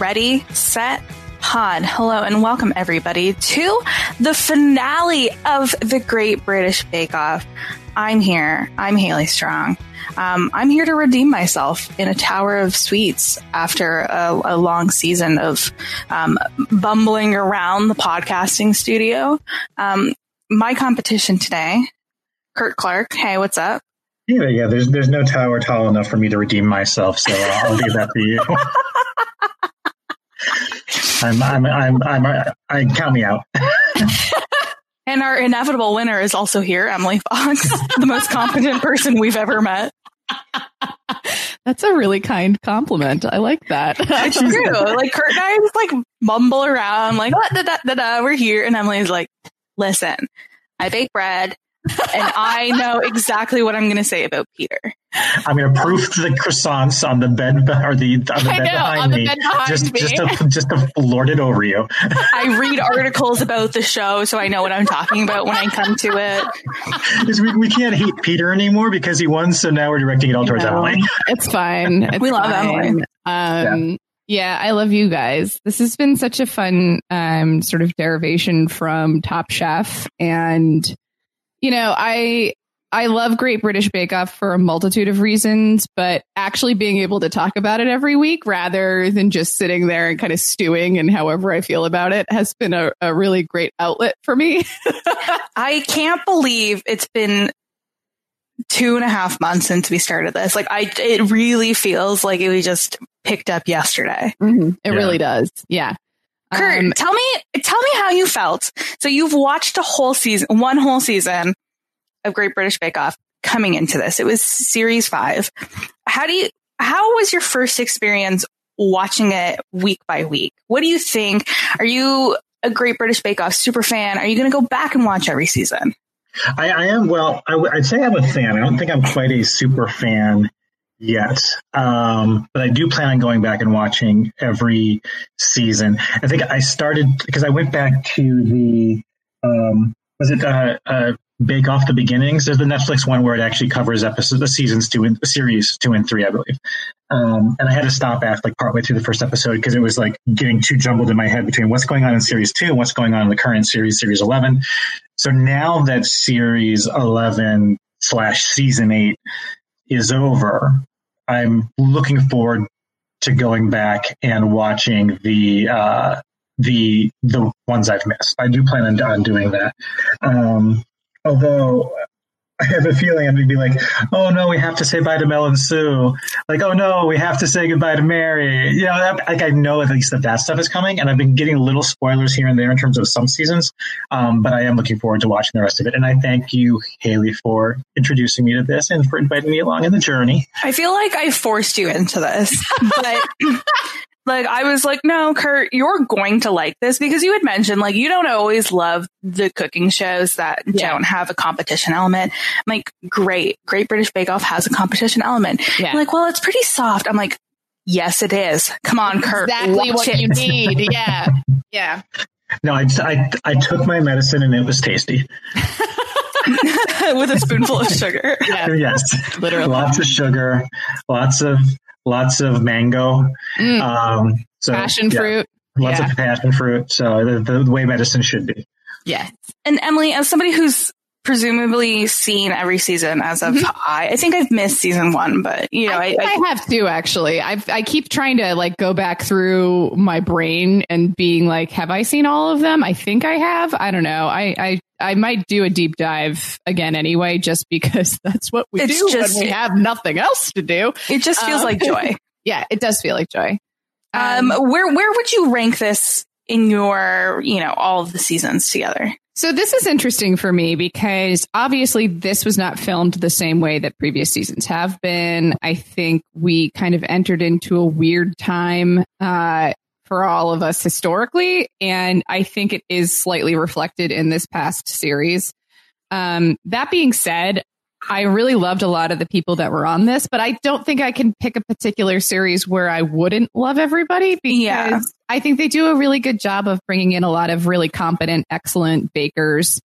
Ready, set, pod. Hello and welcome everybody to the finale of the Great British Bake Off. I'm here. I'm Haley Strong. Um, I'm here to redeem myself in a tower of sweets after a, a long season of um, bumbling around the podcasting studio. Um, my competition today, Kurt Clark. Hey, what's up? Yeah, yeah. There's there's no tower tall enough for me to redeem myself, so I'll leave that to you. I'm, I'm, I'm, I'm, uh, I count me out. And our inevitable winner is also here, Emily Fox, the most competent person we've ever met. That's a really kind compliment. I like that. It's true. Like Kurt and I just like mumble around, like da, da, da, da, we're here, and Emily's like, "Listen, I bake bread, and I know exactly what I'm going to say about Peter." I'm going to proof the croissants on the bed or the on the bed know, behind on the me, bed behind just me. just to just to lord it over you. I read articles about the show, so I know what I'm talking about when I come to it. 'Cause we, we can't hate Peter anymore because he won, so now we're directing it all towards No, Emily. It's fine. It's We love fine. Emily. Um, yeah. I love you guys. This has been such a fun um, sort of derivation from Top Chef, and you know, I I love Great British Bake Off for a multitude of reasons, but actually being able to talk about it every week rather than just sitting there and kind of stewing and however I feel about it has been a, a really great outlet for me. I can't believe it's been two and a half months since we started this. Like, I it really feels like it we just picked up yesterday. Mm-hmm. It Yeah. really does. Yeah. Kurt, Um, tell me, tell me how you felt. So you've watched a whole season, one whole season of Great British Bake Off coming into this. It was series five. How do you, how was your first experience watching it week by week? What do you think? Are you a Great British Bake Off super fan? Are you going to go back and watch every season? I, I am well. I, would say I'm a fan. I don't think I'm quite a super fan yet, um, but I do plan on going back and watching every season. I think I started because I went back to the um, was it uh, uh, Bake Off the Beginnings? There's the Netflix one where it actually covers episodes, the seasons two and series two and three, I believe. Um, and I had to stop after like partway through the first episode because it was like getting too jumbled in my head between what's going on in series two and what's going on in the current series, series 11. So now that series 11 slash season eight is over, I'm looking forward to going back and watching the, uh, the, the ones I've missed. I do plan on, on doing that. Um, although I have a feeling I'm going to be like, oh no, we have to say bye to Mel and Sue. Like, oh no, we have to say goodbye to Mary. You know, that, like I know at least that that stuff is coming, and I've been getting little spoilers here and there in terms of some seasons. Um, but I am looking forward to watching the rest of it. And I thank you, Haley, for introducing me to this and for inviting me along in the journey. I feel like I forced you into this, but like I was like, no, Kurt, you're going to like this because you had mentioned like you don't always love the cooking shows that Yeah. don't have a competition element. I'm like, great, Great British Bake Off has a competition element. Yeah. You're like, well, it's pretty soft. I'm like, yes, it is. Come on, Kurt, exactly watch what it. you need. Yeah. Yeah. No, I, I, I took my medicine and it was tasty. with a spoonful of sugar. Yeah, yes, literally. lots of sugar, lots of lots of mango. Mm, Um, so passion yeah, fruit. lots yeah. of passion fruit. So the, the way medicine should be. Yes. And Emily, as somebody who's presumably seen every season as of I, I think I've missed season one, but you know, I, I, I, I have too, actually. I I keep trying to like go back through my brain and being like, have I seen all of them? I think I have. I don't know. I I, I might do a deep dive again anyway, just because that's what we It's do just- when we have nothing else to do. it just feels Um, like joy. Yeah, it does feel like joy. Um, where where would you rank this in your you know all of the seasons together? So this is interesting for me because obviously this was not filmed the same way that previous seasons have been. I think we kind of entered into a weird time uh, for all of us historically, and I think it is slightly reflected in this past series. Um, that being said, I really loved a lot of the people that were on this, but I don't think I can pick a particular series where I wouldn't love everybody because Yeah. I think they do a really good job of bringing in a lot of really competent, excellent bakers,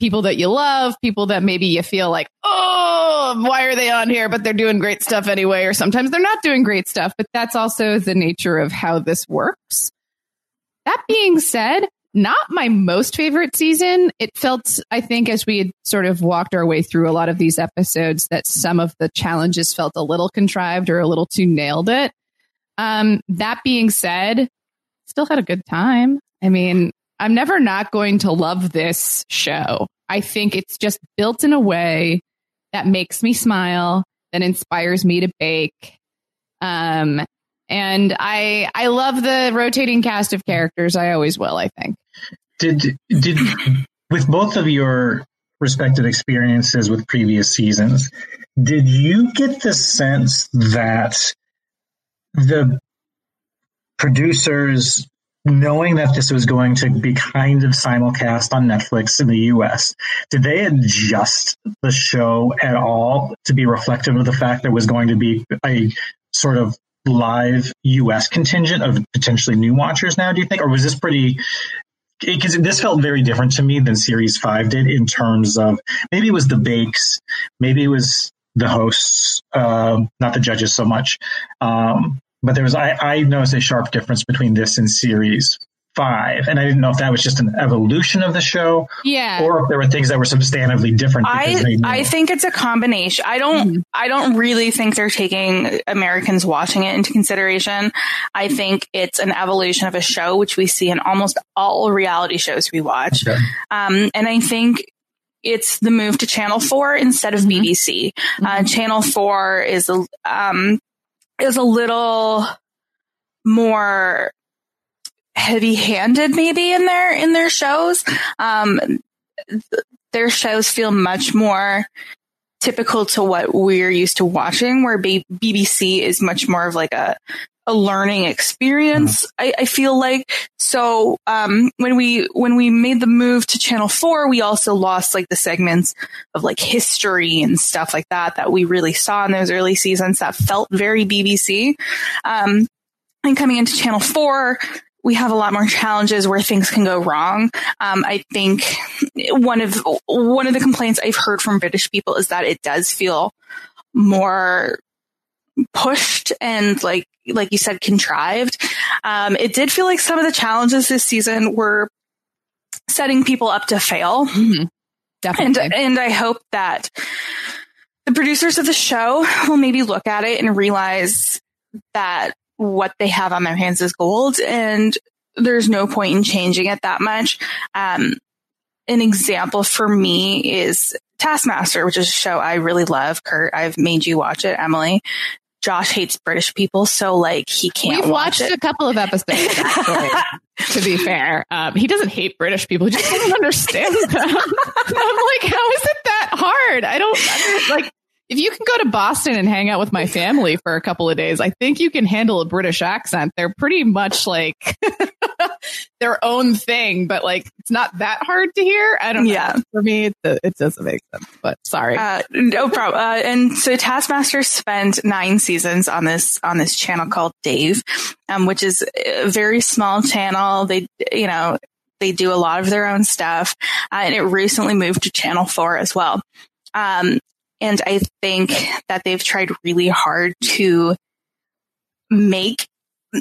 people that you love, people that maybe you feel like, oh, why are they on here? But they're doing great stuff anyway, or sometimes they're not doing great stuff. But that's also the nature of how this works. That being said, not my most favorite season. It felt, I think, as we had sort of walked our way through a lot of these episodes, that some of the challenges felt a little contrived or a little too nailed it. Um, that being said, still had a good time. I mean, I'm never not going to love this show. I think it's just built in a way that makes me smile, that inspires me to bake. Um, and I I love the rotating cast of characters. I always will, I think. Did did with both of your respective experiences with previous seasons, did you get the sense that the producers knowing that this was going to be kind of simulcast on Netflix in the US, did they adjust the show at all to be reflective of the fact there was going to be a sort of live US contingent of potentially new watchers now, do you think? Or was this pretty because this felt very different to me than series five did in terms of maybe it was the bakes, maybe it was the hosts, um, not the judges so much. Um, but there was I, I noticed a sharp difference between this and series five, and I didn't know if that was just an evolution of the show Yeah. or if there were things that were substantively different. I. I think it's a combination. I don't Mhm. I don't really think they're taking Americans watching it into consideration. I think it's an evolution of a show which we see in almost all reality shows we watch. Okay. Um, and I think it's the move to Channel Four instead of Mhm. BBC. Uh, Channel Four is a um, is a little more heavy handed maybe in their in their shows. Um, th- their shows feel much more typical to what we're used to watching, where B- BBC is much more of like a a learning experience. I, I feel like so um, when we when we made the move to Channel Four, we also lost like the segments of like history and stuff like that that we really saw in those early seasons that felt very BBC. Um, and coming into Channel Four, we have a lot more challenges where things can go wrong. Um, I think one of one of the complaints I've heard from British people is that it does feel more pushed and like like you said contrived. Um, it did feel like some of the challenges this season were setting people up to fail, Mhm. and and I hope that the producers of the show will maybe look at it and realize that what they have on their hands is gold and there's no point in changing it that much. Um, an example for me is Taskmaster, which is a show I really love. Kurt, I've made you watch it, Emily. Josh hates British people, so like he can't We've watch watched it. a couple of episodes, actually, to be fair. Um, he doesn't hate British people. He just doesn't understand them. I'm like, how is it that hard? I don't like. If you can go to Boston and hang out with my family for a couple of days, I think you can handle a British accent. They're pretty much like their own thing, but like it's not that hard to hear. I don't know. Yeah. For me, it, it doesn't make sense, but sorry. Uh, no problem. Uh, and so Taskmaster spent nine seasons on this on this channel called Dave, um, which is a very small channel. They, you know, They do a lot of their own stuff, uh, and it recently moved to Channel 4 as well. Um, and I think that they've tried really hard to make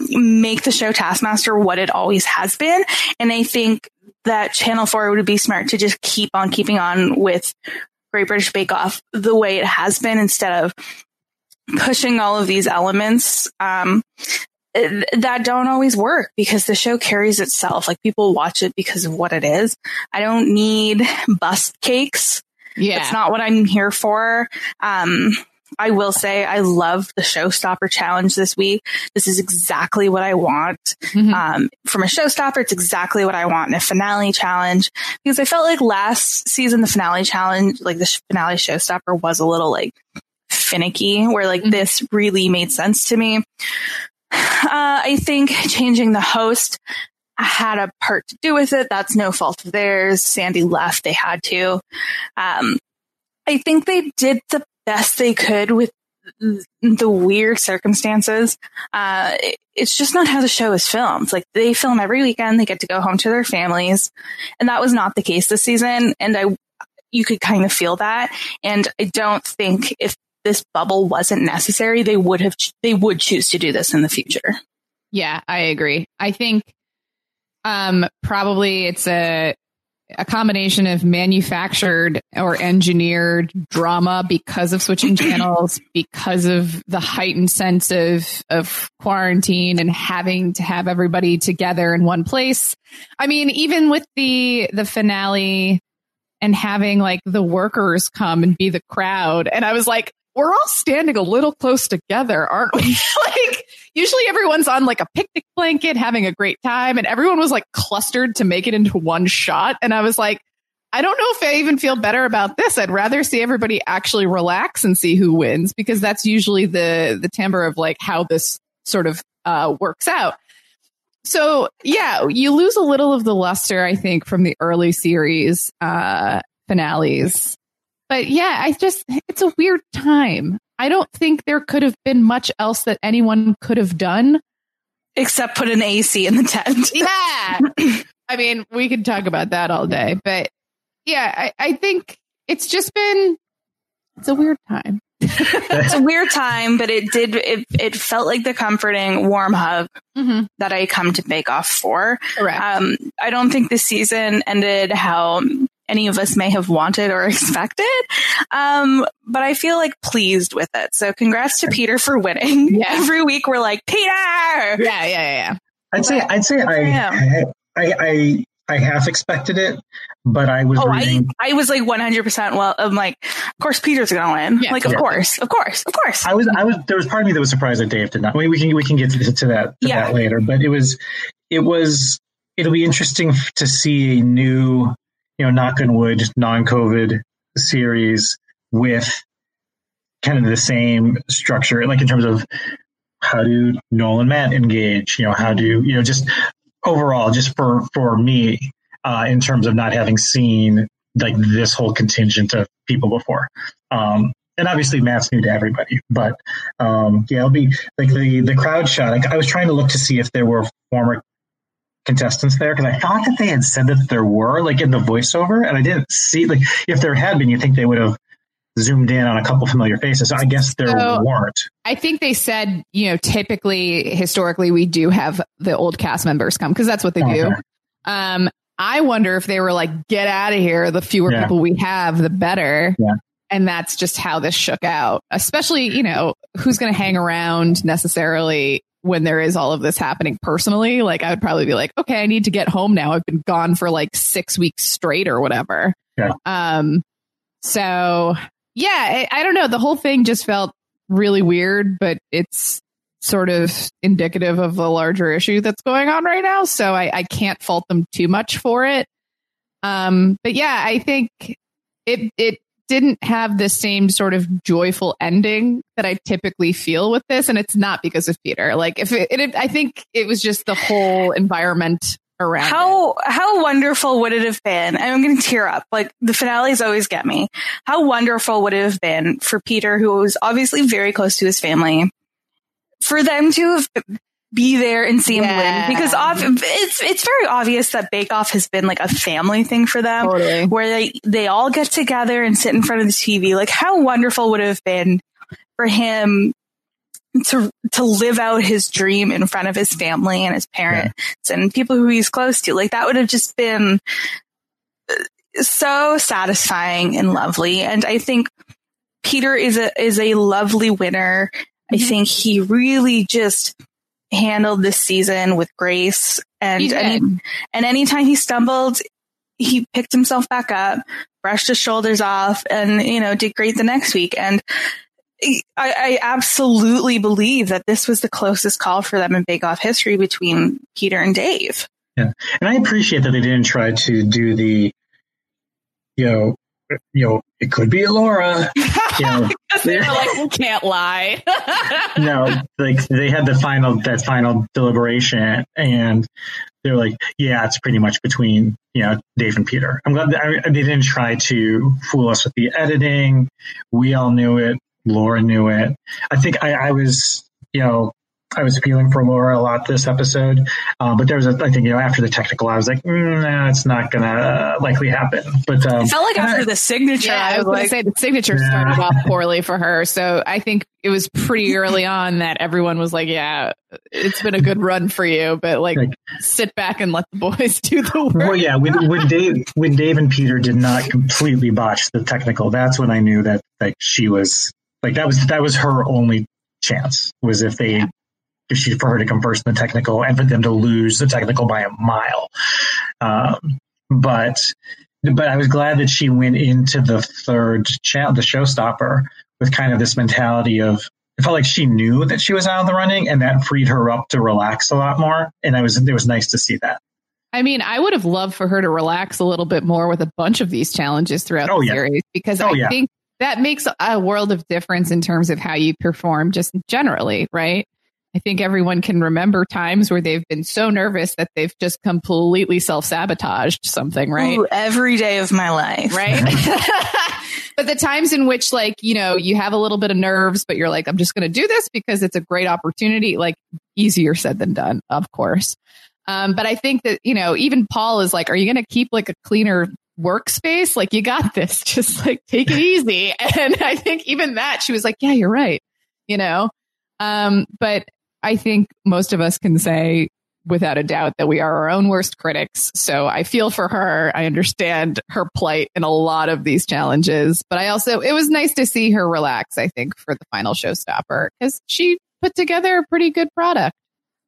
make the show Taskmaster what it always has been. And I think that Channel 4 would be smart to just keep on keeping on with Great British Bake Off the way it has been instead of pushing all of these elements um, that don't always work because the show carries itself. Like people watch it because of what it is. I don't need bust cakes. Yeah. It's not what I'm here for. Um, I will say I love the showstopper challenge this week. This is exactly what I want. Mhm. Um, from a showstopper, it's exactly what I want in a finale challenge because I felt like last season, the finale challenge, like the finale showstopper was a little like finicky where like Mhm. this really made sense to me. Uh, I think changing the host had a part to do with it. That's no fault of theirs. Sandi left. They had to. Um, I think they did the best they could with the weird circumstances. Uh, it- it's just not how the show is filmed. Like they film every weekend. They get to go home to their families. And that was not the case this season. And I, you could kind of feel that. And I don't think if this bubble wasn't necessary, they would have, they would choose to do this in the future. Yeah, I agree. I think um probably it's a a combination of manufactured or engineered drama because of switching channels, because of the heightened sense of of quarantine and having to have everybody together in one place. I mean, even with the the finale and having like the workers come and be the crowd, and I was like, we're all standing a little close together, aren't we? like usually everyone's on like a picnic blanket having a great time and everyone was like clustered to make it into one shot. And I was like, I don't know if I even feel better about this. I'd rather see everybody actually relax and see who wins because that's usually the, the timbre of like how this sort of, uh, works out. So yeah, you lose a little of the luster, I think, from the early series, uh, finales. But yeah, I just, it's a weird time. I don't think there could have been much else that anyone could have done. Except put an AC in the tent. Yeah. I mean, we could talk about that all day, but yeah, I, I think it's just been, it's a weird time. it's a weird time, but it did, it, it felt like the comforting, warm hug Mm-hmm. that I come to Bake Off for. Correct. Um, I don't think the season ended how any of us may have wanted or expected. Um, but I feel like pleased with it. So congrats to Peter for winning. Yeah. Every week we're like, Peter! yeah, yeah, yeah, yeah. I'd say I'd say I Yeah. I I I half expected it, but I was Oh, I, reading. I was like 100% well, I'm like, of course Peter's going to win. Yeah. like, of Yeah. course, of course, of course. I was I was there was part of me that was surprised that Dave did not. I mean, we can we can get to, to that to Yeah. that later, but it was it was it'll be interesting to see a new you know knock on wood non COVID series with kind of the same structure, like in terms of how do Noel and Matt engage? You know, how do you know just overall, just for for me, uh, in terms of not having seen like this whole contingent of people before. Um, and obviously Matt's new to everybody, but um, yeah, it'll be like the the crowd shot. Like, I was trying to look to see if there were former contestants there because I thought that they had said that there were, like in the voiceover, and I didn't see. Like, if there had been, you think they would have zoomed in on a couple familiar faces. I guess there So- weren't. I think they said, you know, typically, historically, we do have the old cast members come because that's what they do. Um, I wonder if they were like, get out of here. The fewer Yeah. people we have, the better. Yeah. And that's just how this shook out, especially, you know, who's going to hang around necessarily when there is all of this happening personally. Like, I would probably be like, okay, I need to get home now. I've been gone for like six weeks straight or whatever. Um, so yeah, I, I don't know. The whole thing just felt really weird, but it's sort of indicative of a larger issue that's going on right now. So I, I can't fault them too much for it. Um, but yeah, I think it it didn't have the same sort of joyful ending that I typically feel with this, and it's not because of Peter. Like if it, it I think it was just the whole environment around. it. How how wonderful would it have been? And I'm going to tear up. Like the finales always get me. How wonderful would it have been for Peter, who was obviously very close to his family, for them to have be there and see him Yeah. win because ob- it's it's very obvious that Bake Off has been like a family thing for them, Totally. where they they all get together and sit in front of the TV. Like how wonderful would it have been for him to to live out his dream in front of his family and his parents and people who he's close to. Like that would have just been uh, so satisfying and lovely. And I think Peter is a is a lovely winner. I Mm-hmm. think he really just handled this season with grace and He did. any, and anytime he stumbled, he picked himself back up, brushed his shoulders off, and you know did great the next week. And I, I absolutely believe that this was the closest call for them in Bake Off history between Peter and Dave. Yeah, And I appreciate that they didn't try to do the, you know, you know, it could be Laura. You know, they were like, we can't lie. no, like they had the final that final deliberation, and they're like, yeah, it's pretty much between you know Dave and Peter. I'm glad that I, they didn't try to fool us with the editing. We all knew it. Laura knew it. I think I, I was, you know. I was feeling for Laura a lot this episode, uh, but there was a, I think, you know, after the technical, I was like, mm, nah, it's not gonna uh, likely happen. But um, It felt like after the signature, yeah, I was like, going to say the signature Yeah. started off poorly for her. So I think it was pretty early on that everyone was like, yeah, it's been a good run for you, but like, Like- sit back and let the boys do the work. Well, yeah, when, when Dave when Dave and Peter did not completely botch the technical, that's when I knew that like she was like that was that was her only chance was if they if she for her to come first in the technical and for them to lose the technical by a mile. Um, but but I was glad that she went into the third cha- the showstopper with kind of this mentality of it felt like she knew that she was out of the running and that freed her up to relax a lot more and I was it was nice to see that. I mean, I would have loved for her to relax a little bit more with a bunch of these challenges throughout Oh, the yeah. series because Oh, I yeah. think that makes a world of difference in terms of how you perform just generally, right? I think everyone can remember times where they've been so nervous that they've just completely self sabotaged something, right? Ooh, every day of my life. right? but the times in which, like, you know, you have a little bit of nerves, but you're like, I'm just going to do this because it's a great opportunity, like, easier said than done, of course. Um, but I think that, you know, even Paul is like, are you going to keep like a cleaner workspace? Like, you got this. Just like take it easy. And I think even that, she was like, yeah, you're right. You know? Um, but I think most of us can say without a doubt that we are our own worst critics. So I feel for her. I understand her plight in a lot of these challenges, but I also, it was nice to see her relax, I think, for the final showstopper because she put together a pretty good product.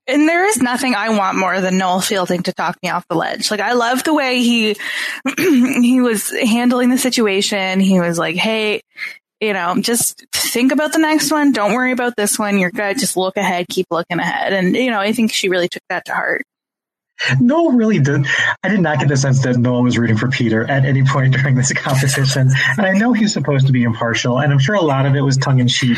And there is nothing I want more than Noel Fielding to talk me off the ledge. Like I love the way he he was handling the situation. He was like, "Hey, you know, just think about the next one. Don't worry about this one. You're good. Just look ahead. Keep looking ahead." And you know, I think she really took that to heart. Noel really did. I did not get the sense that Noel was rooting for Peter at any point during this competition. And I know he's supposed to be impartial, and I'm sure a lot of it was tongue in cheek.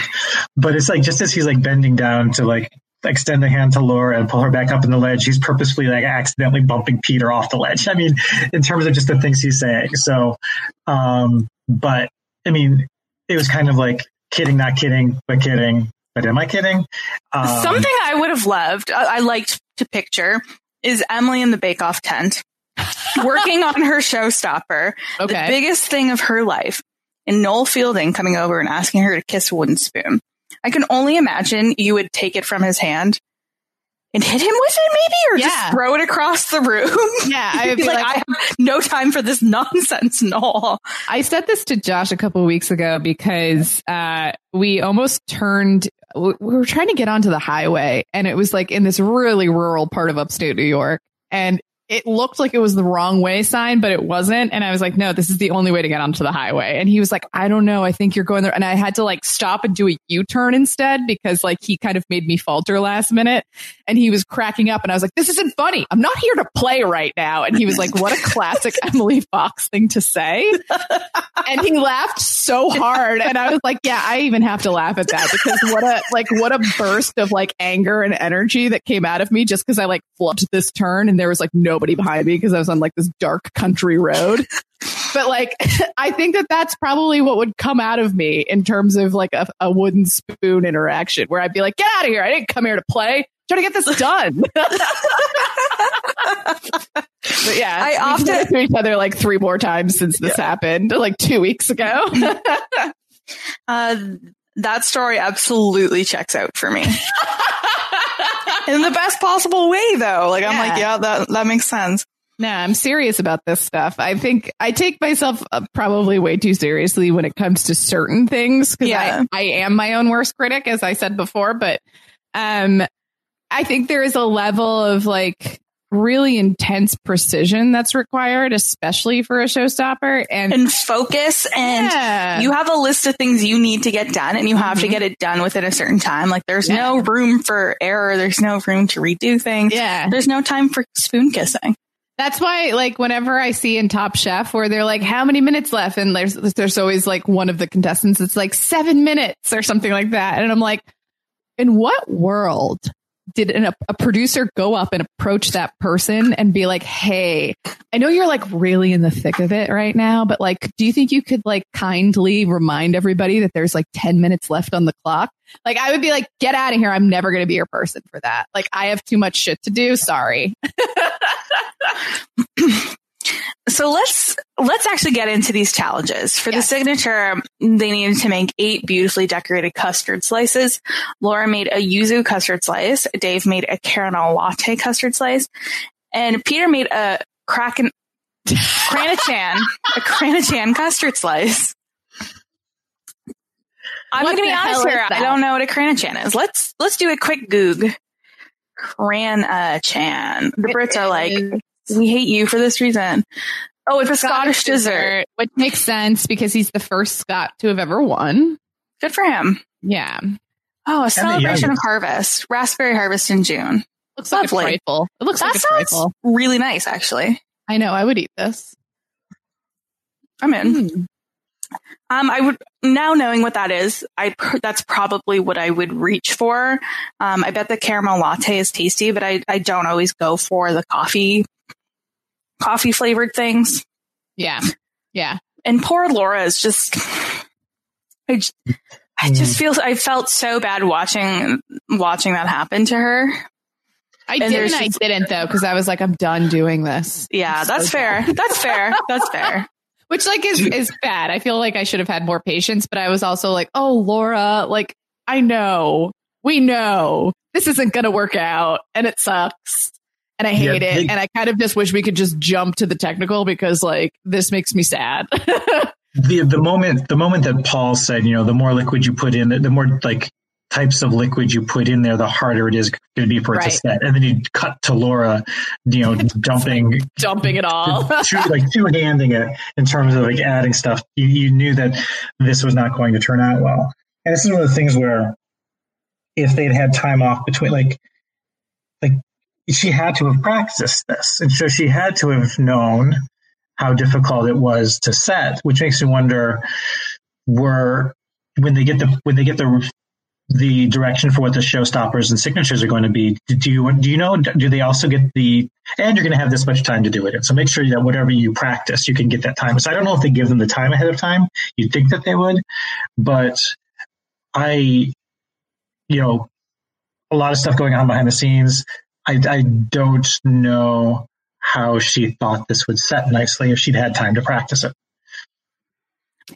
But it's like just as he's like bending down to like extend a hand to Laura and pull her back up in the ledge, he's purposefully like accidentally bumping Peter off the ledge. I mean, in terms of just the things he's saying. So, um, but I mean, it was kind of like kidding, not kidding, but kidding. But am I kidding? Um, Something I would have loved, I, I liked to picture, is Emily in the Bake Off tent, working on her showstopper, the biggest thing of her life, and Noel Fielding coming over and asking her to kiss a wooden spoon. I can only imagine you would take it from his hand and hit him with it, maybe, or Yeah. just throw it across the room. Yeah, I would Be like, like- I have no time for this nonsense, Noel. I said this to Josh a couple of weeks ago because uh, we almost turned. We were trying to get onto the highway, and it was like in this really rural part of upstate New York, and it looked like it was the wrong way sign, but it wasn't. And I was like, no, this is the only way to get onto the highway. And he was like, I don't know. I think you're going there. And I had to like stop and do a U turn instead because like he kind of made me falter last minute. And he was cracking up and I was like, this isn't funny. I'm not here to play right now. And he was like, what a classic Emily Fox thing to say. And he laughed so hard. And I was like, yeah, I even have to laugh at that because what a, like, what a burst of like anger and energy that came out of me just because I like flubbed this turn and there was like nobody behind me because I was on like this dark country road. but like, I think that that's probably what would come out of me in terms of like a, a wooden spoon interaction where I'd be like, get out of here. I didn't come here to play. Trying to get this done. but yeah, I often- to each other like three more times since this happened, like two weeks ago. Uh, that story absolutely checks out for me. In the best possible way, though. Like, I'm like, Yeah. that, that makes sense. No, I'm serious about this stuff. I think I take myself uh, probably way too seriously when it comes to certain things because Yeah. I, I am my own worst critic, as I said before. But um, I think there is a level of like really intense precision that's required, especially for a showstopper. And, And focus, and Yeah. you have a list of things you need to get done, and you have to Mhm. get it done within a certain time. Like, there's Yeah. no room for error. There's no room to redo things. yeah, There's no time for spoon kissing. That's why, like, whenever I see in Top Chef where they're like, "How many minutes left?" and there's there's always like one of the contestants, it's like seven minutes or something like that, and I'm like, in what world did an, a producer go up and approach that person and be like, "Hey, I know you're like really in the thick of it right now, but like, do you think you could like kindly remind everybody that there's like ten minutes left on the clock?" Like, I would be like, "Get out of here! I'm never going to be your person for that. Like, I have too much shit to do. Sorry." So let's let's actually get into these challenges. For the signature, they needed to make eight beautifully decorated custard slices. Laura made a yuzu custard slice. Dave made a caramel latte custard slice, and Peter made a kraken cranachan a cranachan custard slice. I'm What gonna be honest here. I don't know what a cranachan is. Let's let's do a quick goog. Cranachan. The Brits are like, we hate you for this reason. Oh, it's a Scottish, dessert. which makes sense because he's the first Scot to have ever won. Good for him. Yeah, Oh, a the celebration of harvest. Raspberry harvest in June. looks like Lovely. a trifle. It looks That like a sounds trifle. really nice, actually. I know. I would eat this. I'm in. Mm. Um, I would now knowing what that is. I that's probably what I would reach for. Um, I bet the caramel latte is tasty, but I I don't always go for the coffee coffee flavored things. Yeah, yeah. And poor Laura is just. I just, I just mm. feel I felt so bad watching watching that happen to her. I And did there's and I just- didn't though because I was like, I'm done doing this. Yeah, I'm that's so fair. done. That's fair. That's fair. Which like is is bad. I feel like I should have had more patience, but I was also like, oh Laura, like I know, we know this isn't gonna work out, and it sucks, and I Yeah, hate it, they- and I kind of just wish we could just jump to the technical because like this makes me sad. the the moment the moment that Paul said, you know, the more liquid you put in, the, the more like types of liquid you put in there, the harder it is going to be for it to set. And then you cut to Laura, you know, dumping, Dumping it all. two, like two handing it in terms of like adding stuff. You, you knew that this was not going to turn out well. And this is one of the things where if they'd had time off between, like she had to have practiced this, and so she had to have known how difficult it was to set, which makes me wonder were when they get the when they get the the direction for what the showstoppers and signatures are going to be. Do you do you know? Do they also get the and you're going to have this much time to do it? So make sure that whatever you practice, you can get that time. So I don't know if they give them the time ahead of time. You'd think that they would, but I, you know, a lot of stuff going on behind the scenes. I, I don't know how she thought this would set nicely if she'd had time to practice it.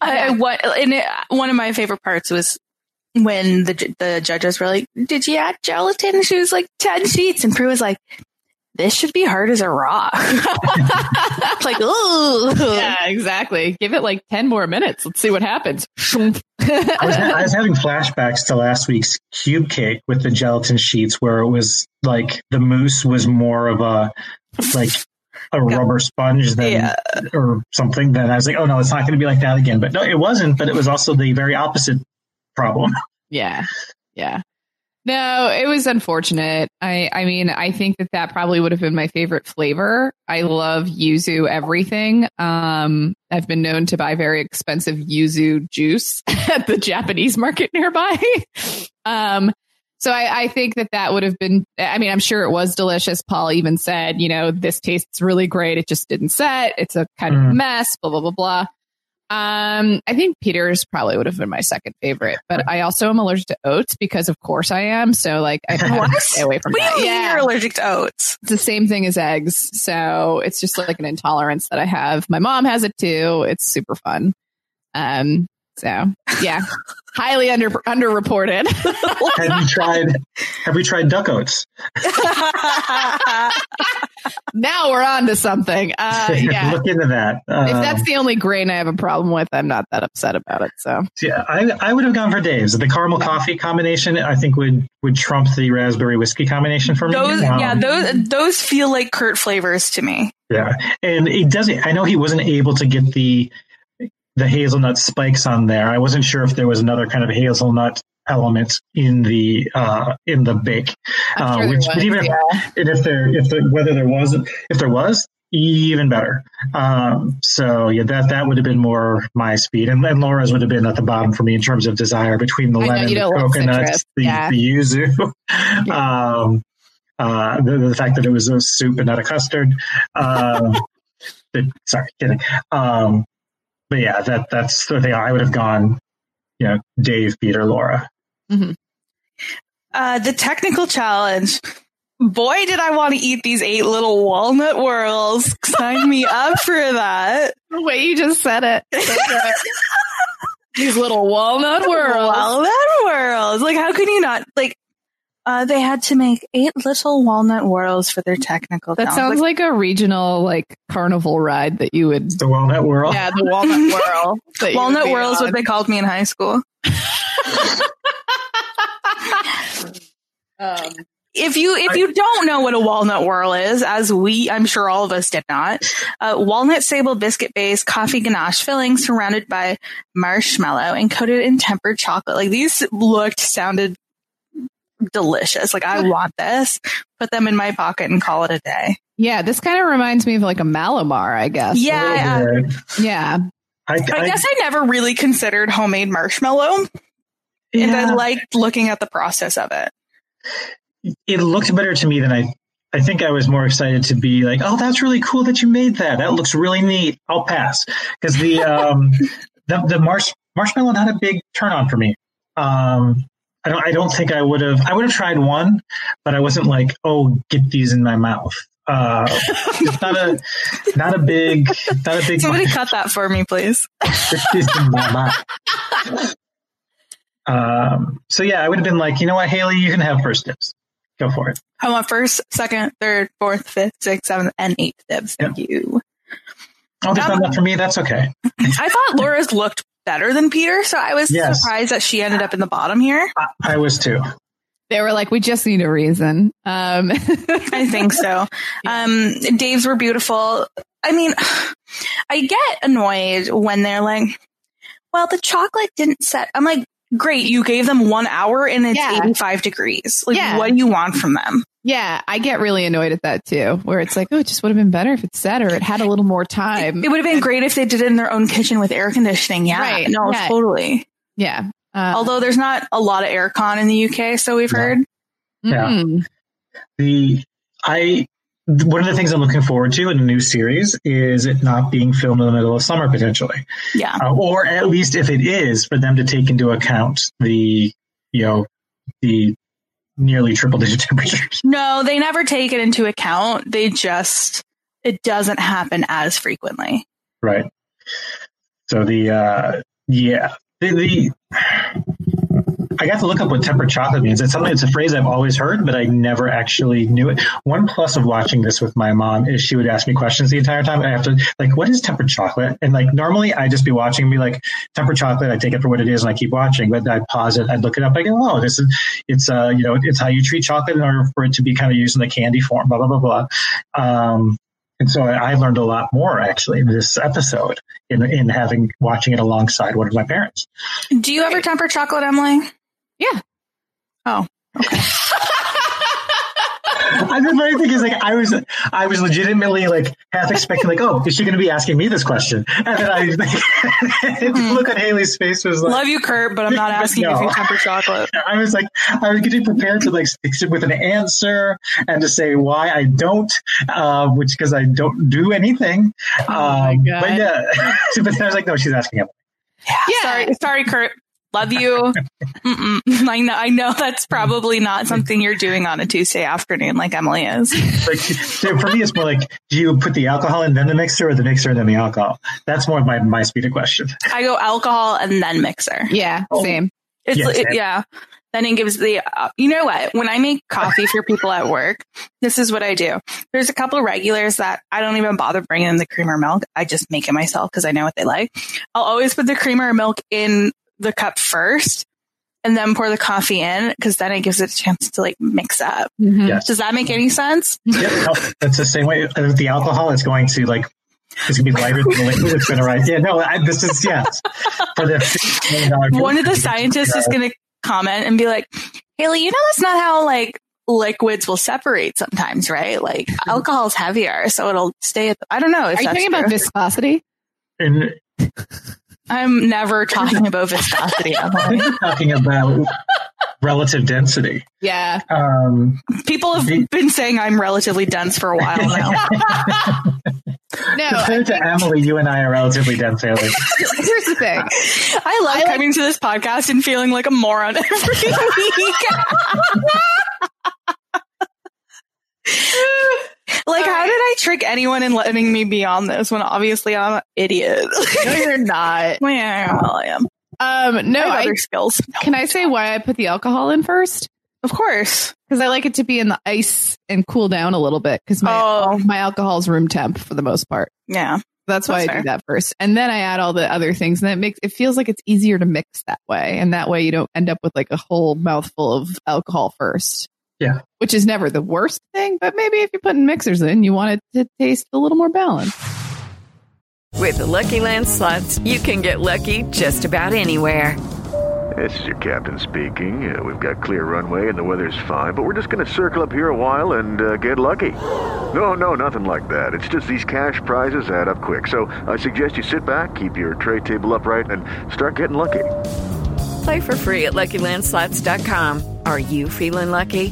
I, I what and it, one of my favorite parts was when the the judges were like, "Did you add gelatin?" She was like, 10 sheets," and Prue was like, "This should be hard as a rock." like, ooh, yeah, exactly. Give it like ten more minutes. Let's see what happens. I was, I was having flashbacks to last week's cube cake with the gelatin sheets, where it was like the mousse was more of a like a rubber sponge than Yeah. or something. Then I was like, oh no, it's not going to be like that again. But no, it wasn't. But it was also the very opposite problem. Yeah. Yeah. No, it was unfortunate. I, I mean, I think that that probably would have been my favorite flavor. I love yuzu everything. Um, I've been known to buy very expensive yuzu juice at the Japanese market nearby. um, So I, I think that that would have been, I mean, I'm sure it was delicious. Paul even said, you know, this tastes really great. It just didn't set. It's a kind of Mm. mess, blah, blah, blah, blah. Um, I think Peter's probably would have been my second favorite, but I also am allergic to oats because of course I am. So like I have to stay away from What do that. you mean yeah. you're allergic to oats? It's the same thing as eggs. So it's just like an intolerance that I have. My mom has it too. It's super fun. Um, so yeah, highly under underreported. have you tried? Have we tried duck oats? now we're on to something. Uh, yeah. Look into that. If Um, that's the only grain I have a problem with, I'm not that upset about it. So yeah, I, I would have gone for Dave's. The caramel coffee combination, I think, would would trump the raspberry whiskey combination for me. those, Um, yeah, those those feel like Kurt flavors to me. Yeah, and it doesn't. I know he wasn't able to get the the hazelnut spikes on there. I wasn't sure if there was another kind of hazelnut element in the uh, in the bake. Uh, sure which, was, even if, yeah. and if there if there, whether there wasn't if there was even better. Um, so yeah, that that would have been more my speed, and, and Laura's would have been at the bottom for me in terms of desire between the I lemon, the coconuts, the, Yeah. the yuzu. um, uh, the, the fact that it was a soup and not a custard. Um, but- sorry, kidding. Um, but yeah, that that's the thing. I would have gone, you know, Dave, Peter, Laura. Uh, the technical challenge. Boy, did I want to eat these eight little walnut whirls. Sign me up for that. the way you just said it. These little walnut whirls. Walnut whirls. Like, how can you not? Like, uh, they had to make eight little walnut whirls for their technical That challenge. sounds like a regional like carnival ride that you would. The walnut whirl. Yeah, the walnut whirl. that you would walnut be whirls, on. what they called me in high school. Um, If you if you don't know what a walnut whirl is, as we I'm sure all of us did not, uh, walnut sable biscuit base coffee ganache filling surrounded by marshmallow and coated in tempered chocolate. Like these looked sounded delicious. Like I want this. Put them in my pocket and call it a day. yeah, this kind of reminds me of like a Mallomar, I guess. Yeah, A little I, bit. Yeah. I, I guess I never really considered homemade marshmallow, and I liked looking at the process of it. it looked better to me than I. I think I was more excited to be like, oh, that's really cool that you made that. That looks really neat. I'll pass because the um, the the marsh marshmallow not a big turn on for me. Um, I don't. I don't think I would have. I would have tried one, but I wasn't like, oh, get these in my mouth. Uh, it's not a not a big not a big. Somebody cut that for me, please. Get these in my mouth. Um, so yeah, I would have been like, you know what, Haley, you can have first dibs. Go for it. I want first, second, third, fourth, fifth, sixth, seventh, and eighth dibs. Thank you. Oh, there's not enough for me. That's okay. I thought Laura's looked better than Peter, so I was Yes. surprised that she ended up in the bottom here. I, I was too. They were like, we just need a reason. Um, I think so. Um, Dave's were beautiful. I mean, I get annoyed when they're like, well, the chocolate didn't set. I'm like, great, you gave them one hour and it's Yeah. 85 degrees. Like, Yeah. what do you want from them? Yeah, I get really annoyed at that too, where it's like, oh, it just would have been better if it said or it had a little more time. It would have been great if they did it in their own kitchen with air conditioning. Yeah. Right. No, Yeah. totally. yeah. Uh, Although there's not a lot of aircon in the UK, so we've No. heard. Yeah. mm, The I one of the things I'm looking forward to in the new series is it not being filmed in the middle of summer potentially, Yeah. uh, or at least if it is, for them to take into account the you know the nearly triple digit temperatures. No, they never take it into account. They just, it doesn't happen as frequently. Right. So the uh yeah. The, the I got to look up what tempered chocolate means. It's something it's a phrase I've always heard, but I never actually knew it. One plus of watching this with my mom is she would ask me questions the entire time. I have to like, what is tempered chocolate? And like normally I'd just be watching and be like, tempered chocolate, I take it for what it is and I keep watching. But I'd pause it, I'd look it up, I go, oh, this is it's uh, you know, it's how you treat chocolate in order for it to be kind of used in the candy form, blah blah blah blah. Um and so I, I learned a lot more actually in this episode in in having watching it alongside one of my parents. Do you ever temper chocolate, Emily? Yeah. Oh, okay. And the funny thing is, like, I was, I was legitimately like half expecting, like, oh, is she going to be asking me this question? And then I like, look at Haley's face was like, Love you, Kurt, but I'm not asking No. if you temper chocolate. I was like, I was getting prepared to like stick with an answer and to say why I don't, uh, which because I don't do anything. my um, God. but yeah, but then I was like, no, she's asking him. Yeah. Sorry, sorry, Kurt. Love you. I know, I know that's probably not something you're doing on a Tuesday afternoon like Emily is. Like for me, it's more like, do you put the alcohol in then the mixer, or the mixer and then the alcohol? That's more of my my speed of question. I go alcohol and then mixer. Yeah, same. It's Yes, it- and- yeah. Then it gives the uh, you know what? When I make coffee for people at work, this is what I do. There's a couple regulars that I don't even bother bringing them the creamer milk. I just make it myself because I know what they like. I'll always put the creamer milk in the cup first and then pour the coffee in because then it gives it a chance to like mix up. Mhm. Yes. Does that make any sense? Yep, no, that's the same way with the alcohol. It's going to like it's gonna be lighter than the liquid. It's gonna rise. Yeah, no, I, this is yes for the $50 million One of the scientists is going to comment and be like, Haley, you know, that's not how like liquids will separate sometimes, right? Like alcohol's heavier, so it'll stay at, the, I don't know if Are you that's talking about viscosity? And I'm never talking about viscosity. I'm talking about relative density. Yeah. Um, People have been saying I'm relatively dense for a while now. No, compared to Emily, you and I are relatively dense, Haley. here's the thing. I love coming to this podcast and feeling like a moron every week. Like, how did I trick anyone in letting me be on this when obviously I'm an idiot? No, you're not. yeah, well, I am. Um, no, I I, other skills. can I say why I put the alcohol in first? Of course. Because I like it to be in the ice and cool down a little bit. Because my Oh. my alcohol is room temp for the most part. Yeah. That's why That's I fair. do that first, and then I add all the other things, and it makes it feels like it's easier to mix that way, and that way you don't end up with like a whole mouthful of alcohol first. Yeah. which is never the worst thing, but maybe if you're putting mixers in, you want it to taste a little more balanced. With the Lucky Land slots, you can get lucky just about anywhere. This is your captain speaking. Uh, we've got clear runway and the weather's fine, but we're just going to circle up here a while and uh, get lucky. No, no, nothing like that. It's just these cash prizes add up quick. So I suggest you sit back, keep your tray table upright, and start getting lucky. Play for free at LuckyLandSlots.com. Are you feeling lucky?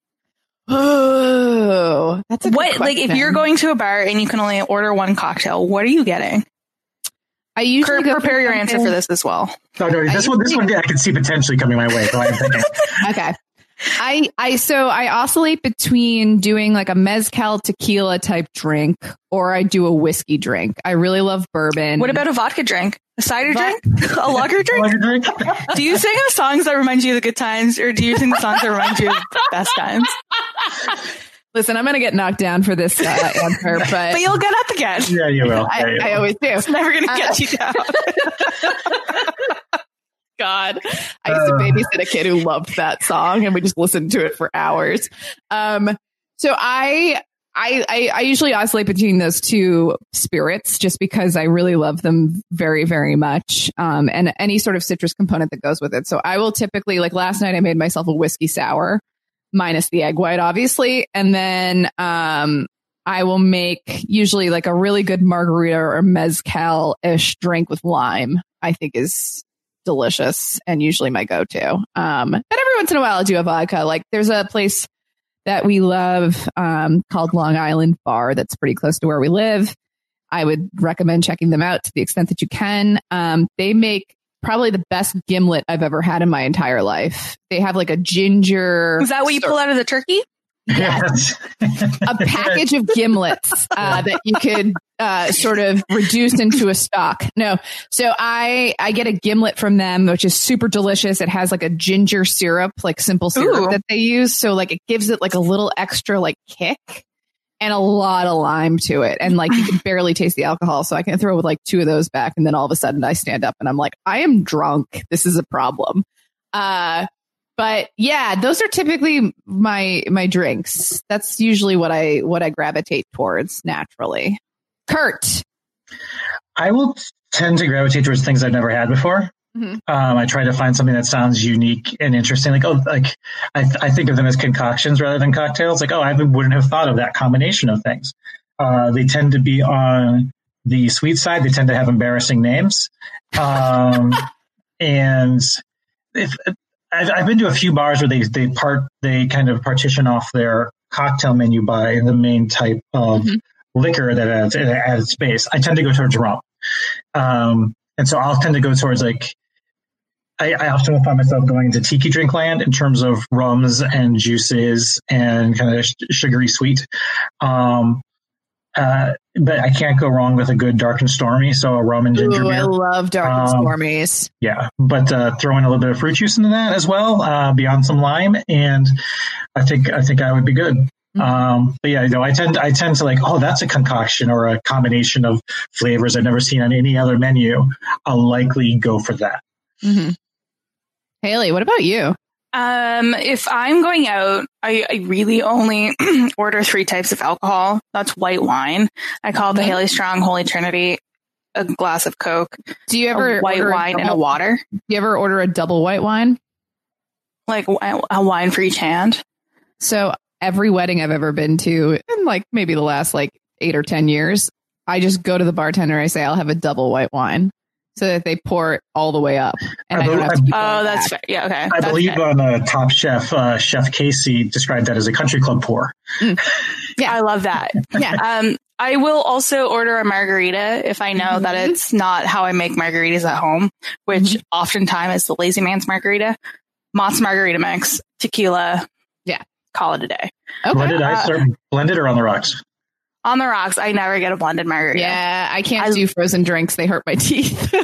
Oh, that's a good What, like, if you're going to a bar and you can only order one cocktail, what are you getting? I usually Kurt, go prepare your answer for this as well. Oh, no, this one, this one, I can see potentially coming my way. So I'm thinking, okay. I I so I oscillate between doing like a mezcal tequila type drink or I do a whiskey drink. I really love bourbon. What about a vodka drink? A cider drink? A lager drink? Like a drink? Do you sing the songs that remind you of the good times, or do you sing the songs that remind you of the best times? Listen, I'm gonna get knocked down for this uh, answer, but, But you'll get up again. Yeah, you will. I, Yeah, you I will. always do. It's never going to get you down. God, I used to Uh. babysit a kid who loved that song, and we just listened to it for hours. Um, so I. I, I, I usually oscillate between those two spirits just because I really love them very, very much. Um, and any sort of citrus component that goes with it. So I will typically, like last night, I made myself a whiskey sour minus the egg white, obviously. And then, um, I will make usually like a really good margarita or mezcal ish drink with lime, I think is delicious and usually my go to. Um, but every once in a while I'll do a vodka. Like there's a place that we love um, called Long Island Bar that's pretty close to where we live. I would recommend checking them out to the extent that you can. Um, they make probably the best gimlet I've ever had in my entire life. They have like a ginger. Is that what you pull out of the turkey? Yes. a package of gimlets uh, that you could uh, sort of reduce into a stock. No, so I I get a gimlet from them, which is super delicious. It has like a ginger syrup, like simple syrup Ooh. that they use, so like it gives it like a little extra like kick and a lot of lime to it, and like you can barely taste the alcohol. So I can throw like two of those back, and then all of a sudden I stand up and I'm like, I am drunk. This is a problem. Uh, but yeah, those are typically my my drinks. That's usually what I what I gravitate towards naturally. Kurt. I will tend to gravitate towards things I've never had before. Mhm. Um, I try to find something that sounds unique and interesting. Like, oh, like I, I think of them as concoctions rather than cocktails. Like, oh, I wouldn't have thought of that combination of things. Uh, they tend to be on the sweet side. They tend to have embarrassing names. Um, and if I've, I've been to a few bars where they they part they kind of partition off their cocktail menu by the main type of liquor that adds, adds space. I tend to go towards rum, um, and so I'll tend to go towards like. I, I often will find myself going into tiki drink land in terms of rums and juices and kind of sh- sugary sweet. Um, uh, but I can't go wrong with a good dark and stormy. So a rum and ginger Ooh, I love dark and Um, stormies. Yeah, but uh, throw in a little bit of fruit juice into that as well, uh, beyond some lime, and I think I think I would be good. Um, but yeah, you know, I tend I tend to like, oh, that's a concoction or a combination of flavors I've never seen on any other menu. I'll likely go for that. Mhm. Haley, what about you? Um, if I'm going out, I, I really only order three types of alcohol. That's white wine. I call the Haley Strong Holy Trinity. A glass of Coke. Do you ever white wine and a water? Do you ever order a double white wine? Like a a wine for each hand. So every wedding I've ever been to, in like maybe the last like eight or ten years, I just go to the bartender. I say I'll have a double white wine, so that they pour it all the way up, and I I, don't bel- have to. Oh, that's back. fair. Yeah, okay. I That's believe fair. on uh, Top Chef, uh, Chef Casey described that as a country club pour. Yeah. I love that. Yeah. Um, I will also order a margarita if I know that Mhm. it's not how I make margaritas at home, which oftentimes is the lazy man's margarita. Mott's margarita mix, tequila. Yeah. Call it a day. Okay. Blended ice Uh, or blended or on the rocks? On the rocks, I never get a blended margarita. Yeah, I can't I- do frozen drinks. They hurt my teeth.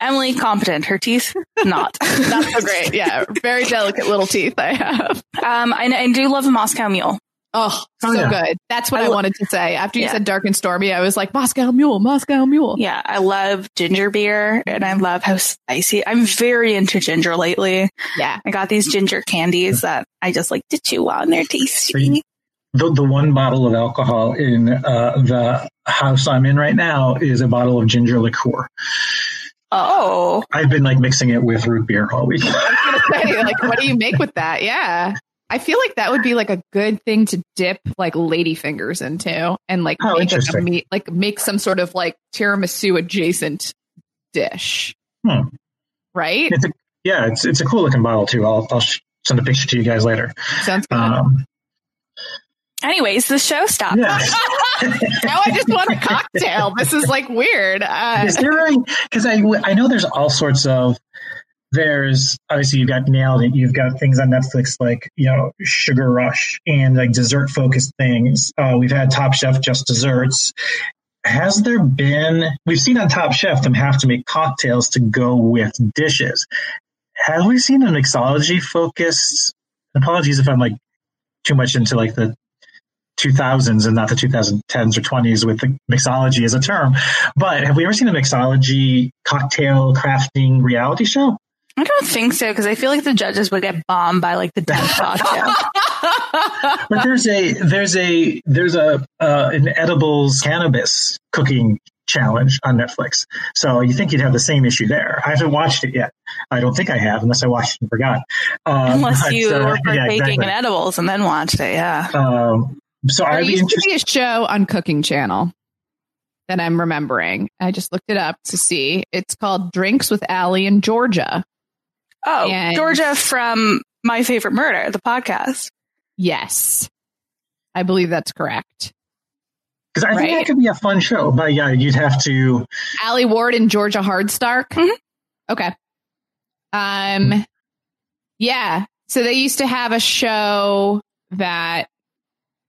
Emily, competent. Her teeth, not. Not so great. Yeah, very delicate little teeth I have. Um, I, I do love a Moscow Mule. Oh, Oh, so yeah. good. That's what I I, lo- wanted to say. After you Yeah. said dark and stormy, I was like Moscow Mule, Moscow Mule. Yeah, I love ginger beer and I love how spicy. I'm very into ginger lately. Yeah. I got these ginger candies that I just like to chew on. They're tasty. The, the one bottle of alcohol in uh, the house I'm in right now is a bottle of ginger liqueur. Oh, I've been like mixing it with root beer all week. I was gonna say, like, what do you make with that? Yeah. I feel like that would be like a good thing to dip like lady fingers into and like Oh, make like, a meat, like make some sort of like tiramisu adjacent dish. Hmm. Right? It's a, yeah, it's it's a cool looking bottle too. I'll I'll send a picture to you guys later. Sounds good. Um, anyways, the show stopped. yeah. now I just want a cocktail. This is like weird. Uh, Is there because I I know there's all sorts of there's obviously you've got nailed it. You've got things on Netflix like you know Sugar Rush and like dessert focused things. Uh, we've had Top Chef just desserts. Has there been? We've seen on Top Chef them have to make cocktails to go with dishes. Have we seen a mixology focused? Apologies if I'm like too much into like the 2000s and not the 2010s or 20s with the mixology as a term. But have we ever seen a mixology cocktail crafting reality show? I don't think so because I feel like the judges would get bombed by like the death cocktail. But there's a there's a there's a uh, an edibles cannabis cooking challenge on Netflix. So you think you'd have the same issue there? I haven't watched it yet. I don't think I have, unless I watched and forgot. Um, Unless but, you uh, were yeah, partaking exactly. in edibles and then watched it. Yeah. Um, so there I'd be used to interested. be a show on Cooking Channel that I'm remembering. I just looked it up to see. It's called Drinks with Alie in Georgia. Oh, And- Georgia from My Favorite Murder, the podcast. Yes. I believe that's correct. Because I think Right. that could be a fun show, but yeah, you'd have to. Alie Ward and Georgia Hardstark. Mhm. Okay. Um, yeah. So they used to have a show that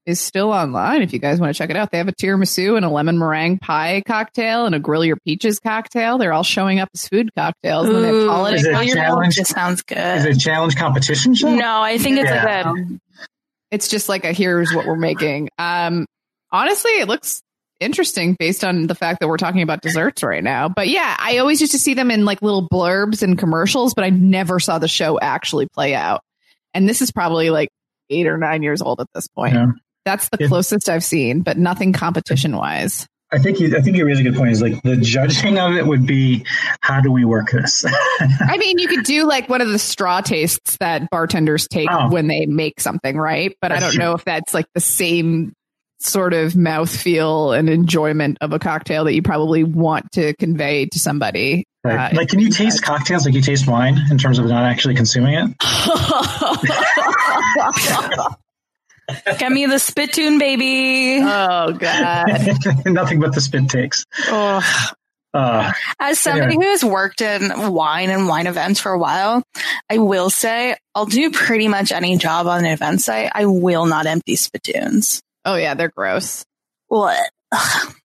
is still online if you guys want to check it out. They have a tiramisu and a lemon meringue pie cocktail and a grill your peaches cocktail. They're all showing up as food cocktails. and they have Is holiday it a challenge? This sounds good. Is it a challenge competition show? No, I think it's Yeah. like a It's just like a here's what we're making. Um, honestly, it looks interesting based on the fact that we're talking about desserts right now. But yeah, I always used to see them in like little blurbs and commercials, but I never saw the show actually play out. And this is probably like eight or nine years old at this point. Yeah. That's the closest I've seen, but nothing competition wise. I think you, I think you raise a good point. Is like the judging of it would be how do we work this? I mean, you could do like one of the straw tastes that bartenders take Oh. when they make something, right? But I don't know if that's like the same sort of mouthfeel and enjoyment of a cocktail that you probably want to convey to somebody. Right. Uh, like, can you taste cocktails like you taste wine in terms of not actually consuming it? get me the spittoon, baby. oh god. Nothing but the spit takes. Oh. Uh, As somebody Yeah. who has worked in wine and wine events for a while, I will say I'll do pretty much any job on an event site. I will not empty spittoons. Oh yeah, they're gross. What?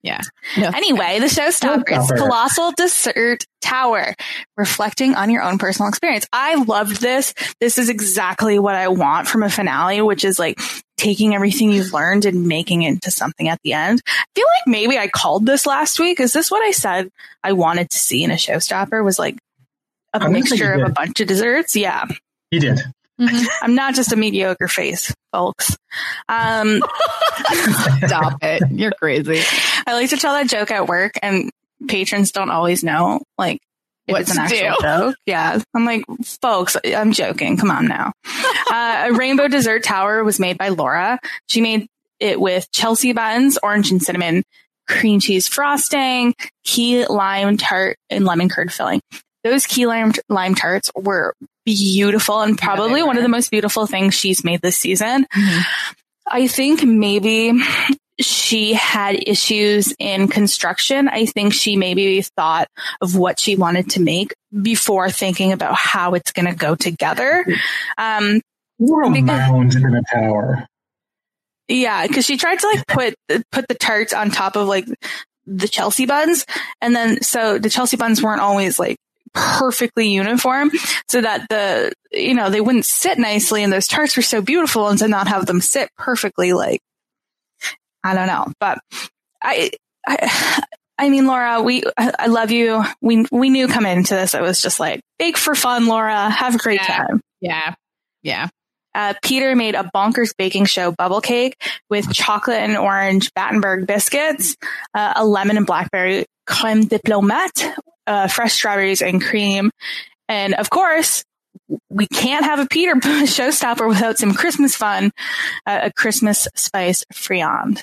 Yeah. No. Anyway, the showstopper is Showstopper. Colossal Dessert Tower, reflecting on your own personal experience. I loved this. This is exactly what I want from a finale, which is like taking everything you've learned and making it into something at the end. I feel like maybe I called this last week. Is this what I said I wanted to see in a showstopper? Was like a I think mixture of a bunch of desserts. Yeah. you did. I'm not just a mediocre face, folks. Um, Stop it. You're crazy. I like to tell that joke at work, and patrons don't always know, like, if What it's an actual do. joke. Yeah. I'm like, folks, I'm joking. Come on now. uh, a rainbow dessert tower was made by Laura. She made it with Chelsea buns, orange and cinnamon, cream cheese frosting, key lime tart, and lemon curd filling. Those key lime, lime tarts were beautiful and probably one of the most beautiful things she's made this season. I think maybe she had issues in construction. I think she maybe thought of what she wanted to make before thinking about how it's going to go together. Um, We're a mound in a tower. yeah, because she tried to like put put the tarts on top of like the Chelsea buns, and then so the Chelsea buns weren't always like perfectly uniform, so that the you know they wouldn't sit nicely, and those tarts were so beautiful, and to not have them sit perfectly, like I don't know, but I I. I mean, Laura, we, I love you. We, we knew coming into this, it was just like, bake for fun, Laura. Have a great Yeah. time. Yeah. Yeah. Uh, Peter made a bonkers baking show bubble cake with chocolate and orange Battenberg biscuits, uh, a lemon and blackberry creme diplomate, uh, fresh strawberries and cream. And of course, we can't have a Peter showstopper without some Christmas fun, uh, a Christmas spice friand.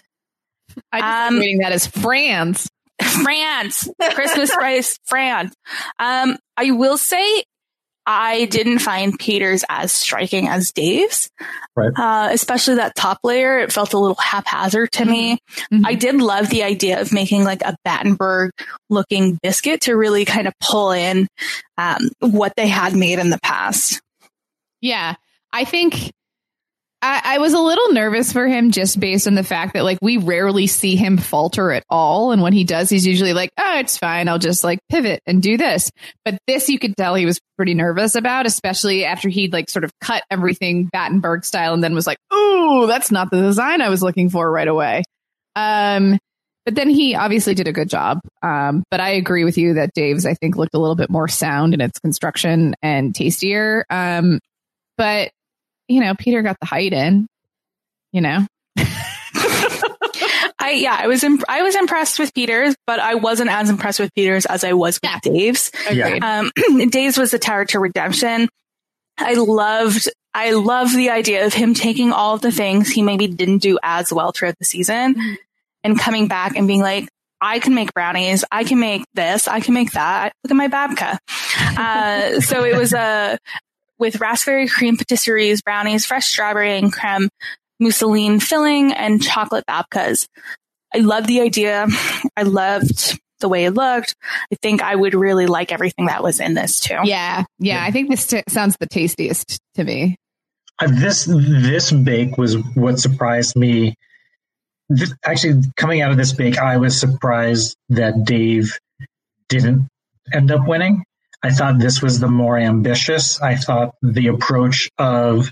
I just Um, reading that as France. France, Christmas spice France. Um, I will say I didn't find Peter's as striking as Dave's. Right. Uh, especially that top layer. It felt a little haphazard to me. Mhm. I did love the idea of making like a Battenberg looking biscuit to really kind of pull in, um, what they had made in the past. Yeah. I think I, I was a little nervous for him just based on the fact that like we rarely see him falter at all. And when he does, he's usually like, oh, it's fine. I'll just like pivot and do this. But this you could tell he was pretty nervous about, especially after he'd like sort of cut everything Battenberg style and then was like, oh, that's not the design I was looking for right away. Um, but then he obviously did a good job. Um, but I agree with you that Dave's, I think, looked a little bit more sound in its construction and tastier. Um, but you know, Peter got the height in, you know. I yeah, I was imp- I was impressed with Peter's, but I wasn't as impressed with Peter's as I was with Dave's. Agreed. Um, Dave's was the Tower to Redemption. I loved I love the idea of him taking all of the things he maybe didn't do as well throughout the season and coming back and being like, I can make brownies. I can make this. I can make that. Look at my babka. Uh, so it was a with raspberry cream patisseries, brownies, fresh strawberry and creme, mousseline filling, and chocolate babkas. I love the idea. I loved the way it looked. I think I would really like everything that was in this too. Yeah, yeah. I think this t- sounds the tastiest to me. Uh, this this bake was what surprised me. This, actually, coming out of this bake, I was surprised that Dave didn't end up winning. I thought this was the more ambitious. I thought the approach of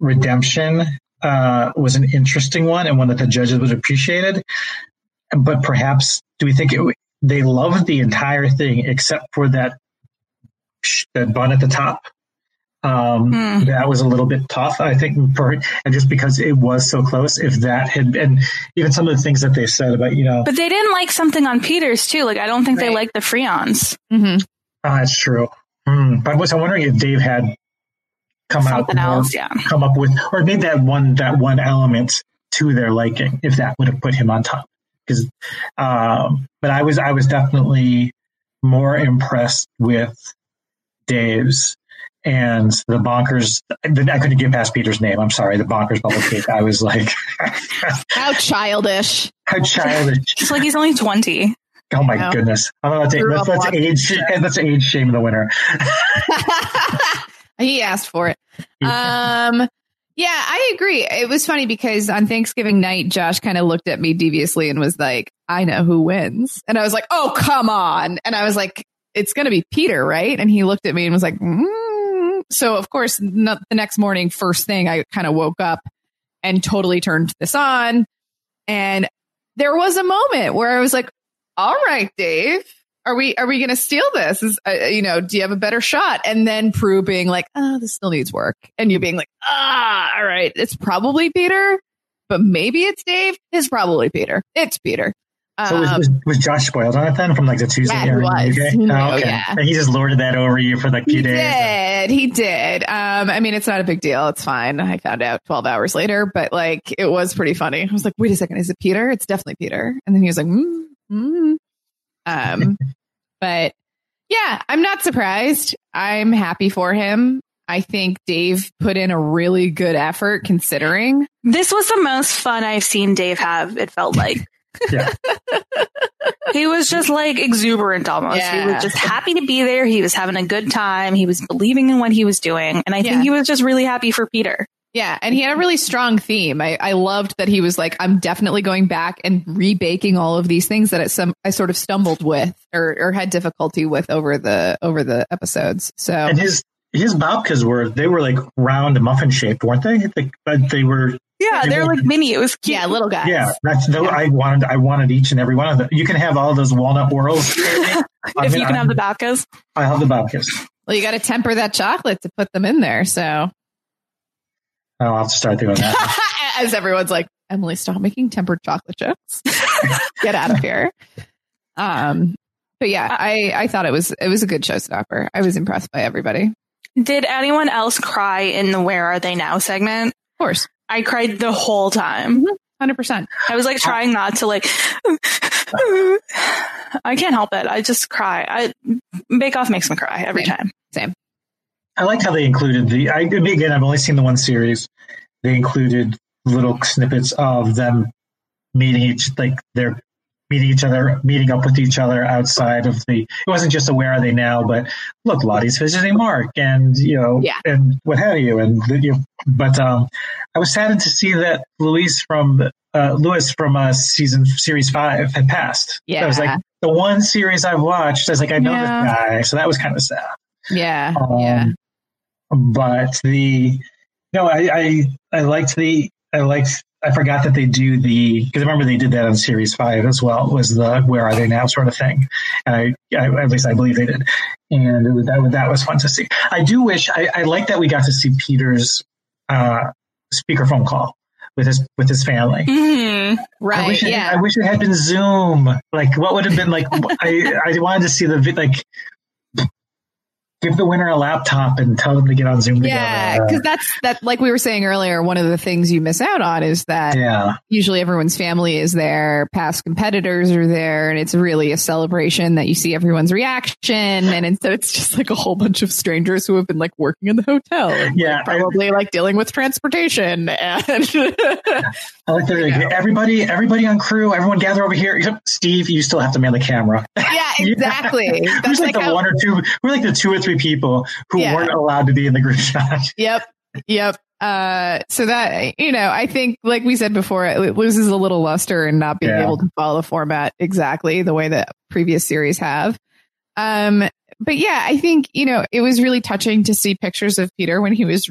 redemption uh, was an interesting one and one that the judges would appreciated. But perhaps, do we think it, they loved the entire thing except for that that bun at the top? Um, Hmm. That was a little bit tough, I think, for and just because it was so close. If that had been, even some of the things that they said about, you know, But they didn't like something on Peter's too. Like I don't think they liked the friands. Mm-hmm. Oh, that's true. Hmm. But I was wondering if Dave had come Something out, else, yeah. come up with, or made that one that one element to their liking, if that would have put him on top. Because, um, but I was I was definitely more impressed with Dave's and the bonkers. I couldn't get past Peter's name. I'm sorry, the bonkers bubble cake. I was like, How childish. how childish. It's like he's only twenty. Oh my goodness! I'm about to Grew let's, up let's watching age let's age shame the winner. he asked for it. Um, yeah, I agree. It was funny because on Thanksgiving night, Josh kind of looked at me deviously and was like, I know who wins. And I was like, oh, come on. And I was like, it's going to be Peter, right? And he looked at me and was like, mm. so of course, the next morning, first thing, I kind of woke up and totally turned this on. And there was a moment where I was like, all right, Dave, are we are we going to steal this? Is uh, you know, do you have a better shot? And then Prue being like, oh, this still needs work, and you being like, ah, all right, it's probably Peter, but maybe it's Dave. It's probably Peter. It's Peter. So was, Um, was, was Josh spoiled on it then from like the Tuesday Yeah, he was. Okay. He Oh, okay. yeah. And he just lorded that over you for like a few he days. did. He did. Um, I mean, it's not a big deal. It's fine. I found out 12 hours later, but like, it was pretty funny. I was like, wait a second. Is it Peter? It's definitely Peter. And then he was like, mm, mm. um, but yeah, I'm not surprised. I'm happy for him. I think Dave put in a really good effort considering. This was the most fun I've seen Dave have. It felt like. Yeah. he was just like exuberant almost. He was just happy to be there. He was having a good time. He was believing in what he was doing. And I Yeah. think he was just really happy for Peter. Yeah, and he had a really strong theme. I, I loved that he was like, I'm definitely going back and rebaking all of these things that I, some I sort of stumbled with or, or had difficulty with over the over the episodes. So And his his babkas were they were like round muffin shaped, weren't they? They, but they were Yeah, they're like mini. It was cute. yeah, little guys. yeah. That's the, I wanted I wanted each and every one of them. You can have all those walnut whirls. if you can have the babkas. I have the babkas. Well, you got to temper that chocolate to put them in there. So I'll have to start doing that. as everyone's like, Emily, stop making tempered chocolate chips. Get out of here. Um, but yeah, I I thought it was it was a good showstopper. I was impressed by everybody. Of Did anyone else cry in the Where Are They Now segment? Of course, I cried the whole time. Mm-hmm. hundred percent. I was like trying not to like. I can't help it. I just cry. I Bake Off makes me cry every Same. time. Same. I like how they included the. I again, I've only seen the one series. They included little snippets of them meeting each, like they're meeting each other, meeting up with each other outside of the. It wasn't just a where are they now, but look, Lottie's visiting Mark, and you know, Yeah. and what have you, and you. Know, but um, I was saddened to see that Louise from uh, Luis from uh, season series five had passed. Yeah, I was like the one series I've watched. I was like, I know Yeah. this guy, so that was kind of sad. Yeah, Um, yeah. But the no, I, I I liked the I liked I forgot that they do the because I remember they did that on series five as well. Was the where are they now sort of thing, and I, I at least I believe they did, and was, that that was fun to see. I do wish I, I like that we got to see Peter's uh, speaker phone call with his with his family. hmm I Right. wish it, yeah. I wish it had been Zoom. Like, what would have been like? I I wanted to see the like. Give the winner a laptop and tell them to get on Zoom Yeah, together. because that's that. Like we were saying earlier, one of the things you miss out on is that yeah, usually everyone's family is there, past competitors are there, and it's really a celebration that you see everyone's reaction, and, so it's just like a whole bunch of strangers who have been like working in the hotel, and, Yeah, like, probably like dealing with transportation, and I like that. like, everybody, everybody on crew, everyone gather over here. Except Steve, you still have to man the camera. yeah, exactly. Who's That's like, like the how, one or two? We're like the two or three people who Yeah. weren't allowed to be in the group shot. Yep. Yep. Uh, so that, you know, I think, like we said before, it loses a little luster and not being Yeah. able to follow the format exactly the way that previous series have. Um, but yeah, I think, you know, it was really touching to see pictures of Peter when he was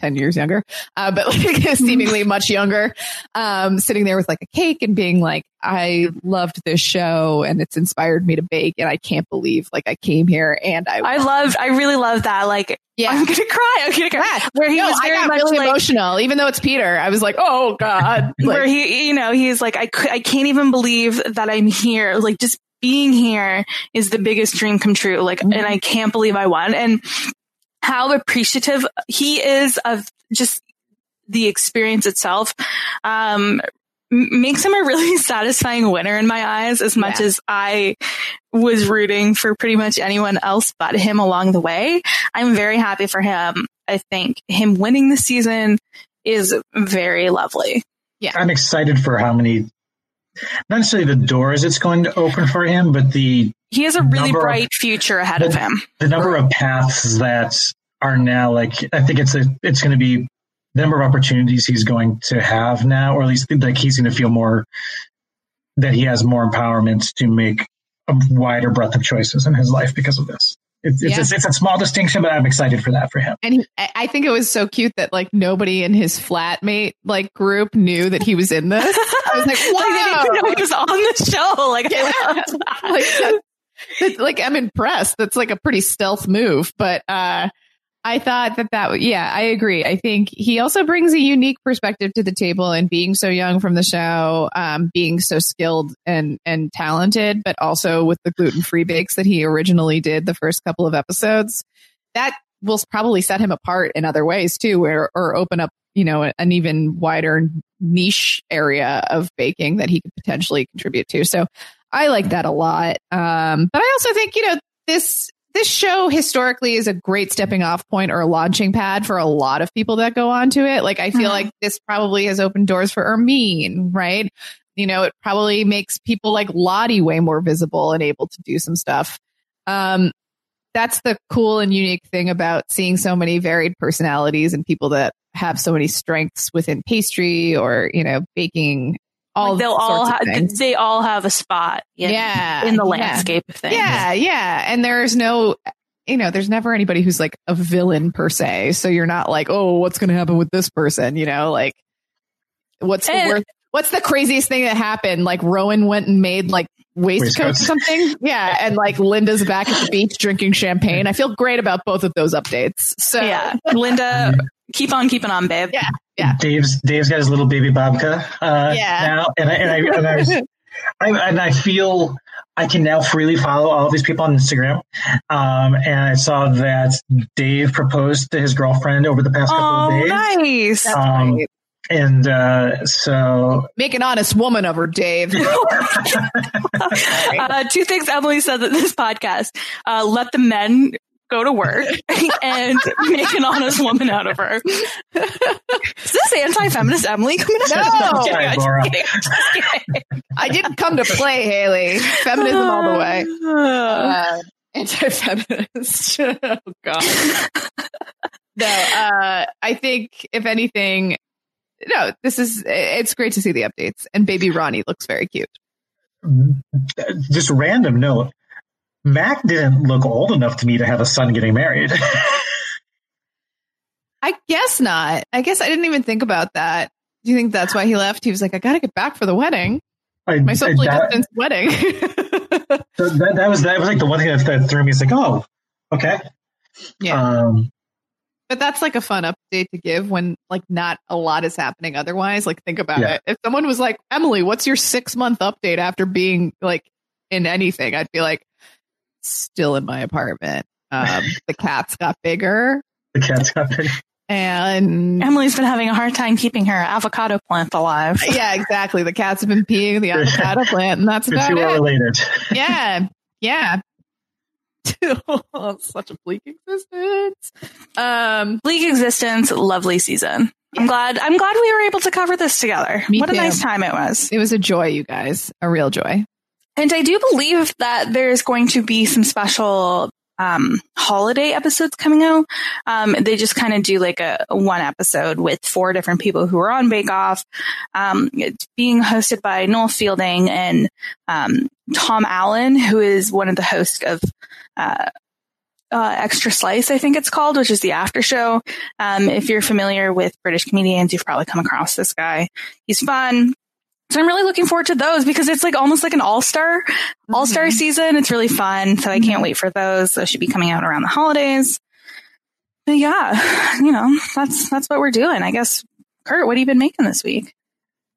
10 years younger, uh, but like seemingly much younger, um, sitting there with like a cake and being like, I loved this show and it's inspired me to bake. And I can't believe like I came here and I, I loved, I really loved that. Like, Yeah. I'm gonna cry. I'm gonna cry. Yeah. Where he No, was very I got much really like, emotional, even though it's Peter. I was like, oh God. Like, where he, you know, he's like, I, I can't even believe that I'm here. Like, just being here is the biggest dream come true. Like, Mm-hmm. and I can't believe I won. And how appreciative he is of just the experience itself. Um, makes him a really satisfying winner in my eyes as much Yeah. as I was rooting for pretty much anyone else but him along the way. I'm very happy for him. I think him winning the season is very lovely. Yeah. I'm excited for how many, not necessarily the doors it's going to open for him, but the He has a really Number of- bright future ahead of him. the number of paths that are now like I think it's a it's going to be the number of opportunities he's going to have now, or at least like he's going to feel more that he has more empowerment to make a wider breadth of choices in his life because of this. It's it's, Yeah. it's, it's a small distinction, but I'm excited for that for him. and he, I I think it was so cute that like nobody in his flatmate like group knew that he was in this. I was like, Like, they didn't even know he was on the show. Like, I Yeah. loved that. like, that- that's- like I'm impressed. That's like a pretty stealth move, but uh, I thought that that yeah, I agree. I think he also brings a unique perspective to the table, and being so young from the show, um, being so skilled and and talented, but also with the gluten free bakes that he originally did the first couple of episodes, that will probably set him apart in other ways too, where or open up you know an even wider niche area of baking that he could potentially contribute to. So I like that a lot. Um, but I also think, you know, this this show historically is a great stepping off point or a launching pad for a lot of people that go onto it. Like I feel Mhm. like this probably has opened doors for Hermine, right? You know, it probably makes people like Lottie way more visible and able to do some stuff. Um, that's the cool and unique thing about seeing so many varied personalities and people that have so many strengths within pastry or, you know, baking. All Like, they'll all ha- they all have a spot in, Yeah, in the yeah. landscape of things. Yeah, yeah. And there's no, you know, there's never anybody who's like a villain per se. So you're not like, oh, what's going to happen with this person? You know, like what's the And- worst, what's the craziest thing that happened? Like Rowan went and made like waistcoats or something. Yeah. And like Linda's back at the beach drinking champagne. I feel great about both of those updates. So Yeah. Linda, keep on keeping on, babe. Yeah. Yeah. Dave's Dave's got his little baby babka uh, Yeah. now, and I and I, and I, was, I and I feel I can now freely follow all of these people on Instagram. Um, and I saw that Dave proposed to his girlfriend over the past couple Oh, of days. nice. That's Um, right. And uh, so Make an honest woman of her, Dave. Uh, two things Emily said that this podcast, uh, let the men go to work and make an honest woman out of her. Is this anti-feminist Emily coming up? No. I'm Sorry, I'm Laura. kidding, I'm just. I didn't come to play, Haley. Feminism all the way. uh, anti-feminist. oh God. no, uh, I think if anything, no, this is. It's great to see the updates, and baby Ronnie looks very cute. just random note. Mac didn't look old enough to me to have a son getting married. I guess not. I guess I didn't even think about that. Do you think that's why he left? He was like, I got to get back for the wedding, I, my I- socially that, distanced wedding. so that, that was that was like the one thing that, that threw me. It's like, oh, okay. yeah. Um, But that's like a fun update to give when like not a lot is happening otherwise. Like think about Yeah. it. If someone was like, Emily, what's your six month update after being like in anything? I'd be like, still in my apartment. Um, the cats got bigger the cat's got bigger. and Emily's been having a hard time keeping her avocado plant alive. yeah, exactly. The cats have been peeing the avocado plant and that's about two are it. related. Yeah. Yeah. Such a bleak existence. Um, Bleak existence, lovely season. I'm glad. I'm glad we were able to cover this together. Me what a nice time it was. it was a joy, you guys. A real joy. And I do believe that there's going to be some special um, holiday episodes coming out. Um, they just kind of do like a, a, one episode with four different people who are on Bake Off. Um, it's being hosted by Noel Fielding and um, Tom Allen, who is one of the hosts of uh, uh, Extra Slice, I think it's called, which is the after show. Um, if you're familiar with British comedians, you've probably come across this guy. He's fun. So I'm really looking forward to those because it's like almost like an all star, mm-hmm. all star season. It's really fun. So I can't mm-hmm. wait for those. Those should be coming out around the holidays. But yeah, you know, that's, that's what we're doing. I guess, Kurt, what have you been making this week?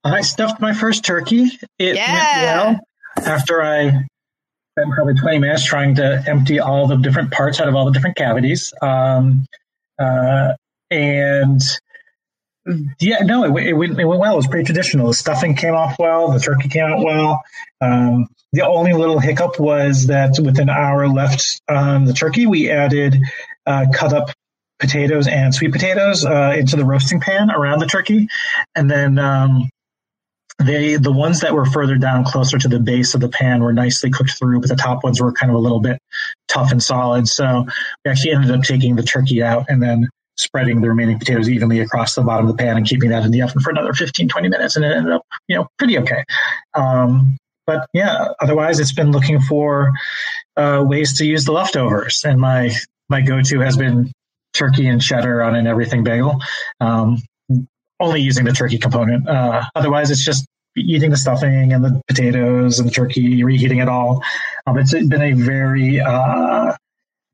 I stuffed my first turkey. It yeah. went well after I spent probably 20 minutes trying to empty all the different parts out of all the different cavities. Um, uh, and yeah, no, it, it, went, it went well. It was pretty traditional. The stuffing came off well. The turkey came out well. Um, the only little hiccup was that with an hour left on the turkey, we added uh, cut up potatoes and sweet potatoes uh, into the roasting pan around the turkey, and then um, they the ones that were further down closer to the base of the pan were nicely cooked through, but the top ones were kind of a little bit tough and solid. So we actually ended up taking the turkey out and then spreading the remaining potatoes evenly across the bottom of the pan and keeping that in the oven for another 15, 20 minutes. And it ended up, you know, pretty okay. Um, but yeah, otherwise it's been looking for uh, ways to use the leftovers. And my, my go-to has been turkey and cheddar on an everything bagel. Um, only using the turkey component. Uh, otherwise it's just eating the stuffing and the potatoes and the turkey, reheating it all. Um, it's been a very, uh,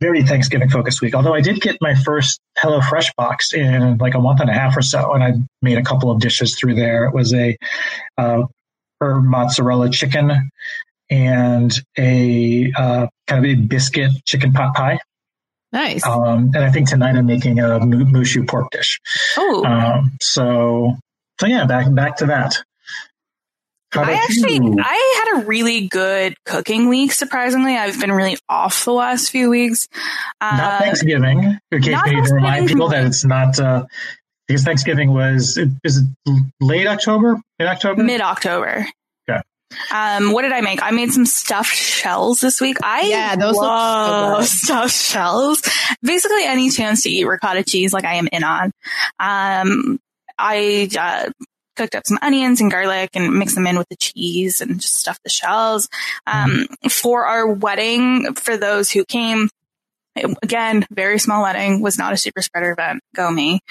very Thanksgiving focused week. Although I did get my first HelloFresh box in like a month and a half or so, and I made a couple of dishes through there. It was a uh, herb mozzarella chicken and a uh, kind of a biscuit chicken pot pie. Nice. Um, and I think tonight I'm making a mushu pork dish. Oh. Um, so so yeah, back back to that. I actually, you? I had a really good cooking week. Surprisingly, I've been really off the last few weeks. Uh, not Thanksgiving. In case maybe to remind people that it's not uh, because Thanksgiving was is it late October? Mid October? Mid October. Okay. Um, what did I make? I made some stuffed shells this week. I yeah, those love stuffed shells. Basically, any chance to eat ricotta cheese, like I am in on. Um, I uh, cooked up some onions and garlic and mixed them in with the cheese and just stuffed the shells. Um, for our wedding, for those who came, again, very small wedding was not a super spreader event. Go me.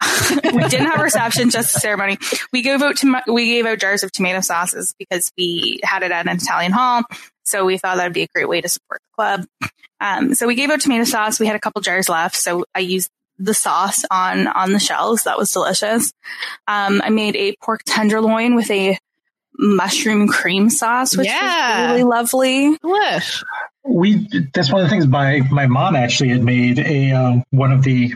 we didn't have reception, just a ceremony. We gave out we gave out jars of tomato sauces because we had it at an Italian hall. So we thought that'd be a great way to support the club. Um, so we gave out tomato sauce. We had a couple jars left. So I used the sauce on on the shells. That was delicious. Um, I made a pork tenderloin with a mushroom cream sauce, which yeah. was really lovely. Delish. We that's one of the things my my mom actually had made a um, one of the.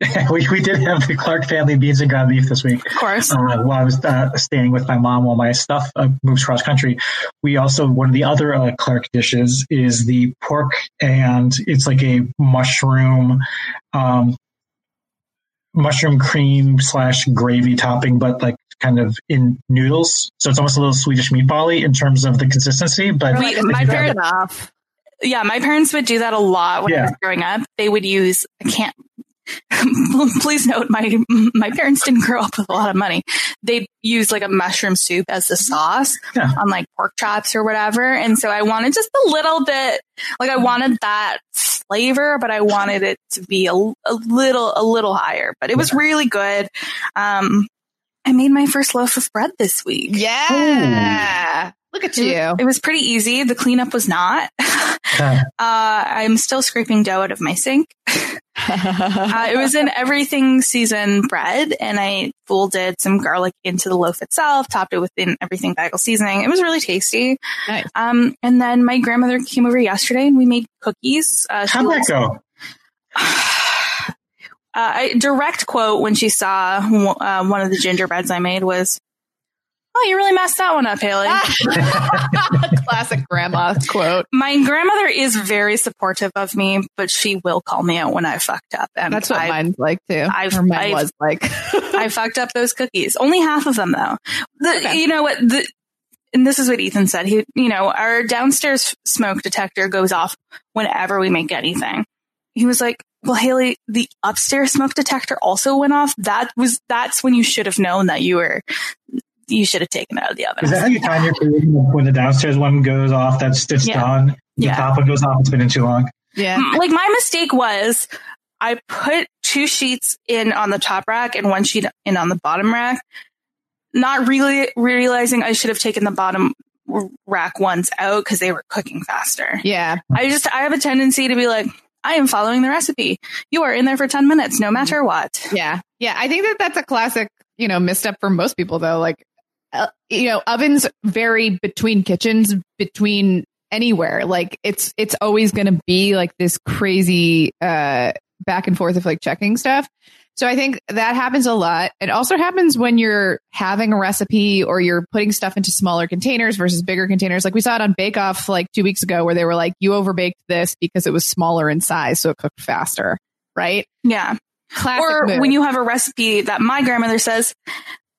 we, we did have the Clark family beans and ground beef this week. Of course. Uh, while I was uh, staying with my mom while my stuff uh, moves cross country, we also one of the other uh, Clark dishes is the pork and it's like a mushroom um, mushroom cream slash gravy topping, but like kind of in noodles. So it's almost a little Swedish meatbally in terms of the consistency. But we, my parents, yeah, my parents would do that a lot when yeah. I was growing up. They would use I can't please note my my parents didn't grow up with a lot of money. They used like a mushroom soup as the sauce yeah. on like pork chops or whatever. And so I wanted just a little bit like I wanted that flavor, but I wanted it to be a, a little a little higher. But it was really good. Um I made my first loaf of bread this week. Yeah. Ooh. Look at you. It was pretty easy. The cleanup was not. uh, I'm still scraping dough out of my sink. uh, it was an everything season bread, and I folded some garlic into the loaf itself, topped it with an everything bagel seasoning. It was really tasty. Nice. Um, and then my grandmother came over yesterday, and we made cookies. Uh, How'd that go? Uh, direct quote when she saw uh, one of the gingerbreads I made was, Oh, you really messed that one up, Haley. Classic grandma quote. My grandmother is very supportive of me, but she will call me out when I fucked up. And that's what I, mine's like too. I've, mine I've, was like. I fucked up those cookies. Only half of them though. The, okay. You know what? The, and this is what Ethan said. He, you know, our downstairs smoke detector goes off whenever we make anything. He was like, well, Haley, the upstairs smoke detector also went off. That was, that's when you should have known that you were, you should have taken it out of the oven. Is that how you time your food when the downstairs one goes off? That's it's Yeah. done. The Yeah. top one goes off. It's been in too long. Yeah. Like my mistake was I put two sheets in on the top rack and one sheet in on the bottom rack, not really realizing I should have taken the bottom rack ones out because they were cooking faster. Yeah. I just, I have a tendency to be like, I am following the recipe. You are in there for 10 minutes, no matter what. Yeah. Yeah. I think that that's a classic, you know, misstep for most people though. Like, you know, ovens vary between kitchens, between anywhere. Like it's, it's always going to be like this crazy, uh, back and forth of like checking stuff. So I think that happens a lot. It also happens when you're having a recipe or you're putting stuff into smaller containers versus bigger containers. Like we saw it on Bake Off like two weeks ago where they were like, you overbaked this because it was smaller in size. So it cooked faster. Right. Yeah. Classic or move. when you have a recipe that my grandmother says,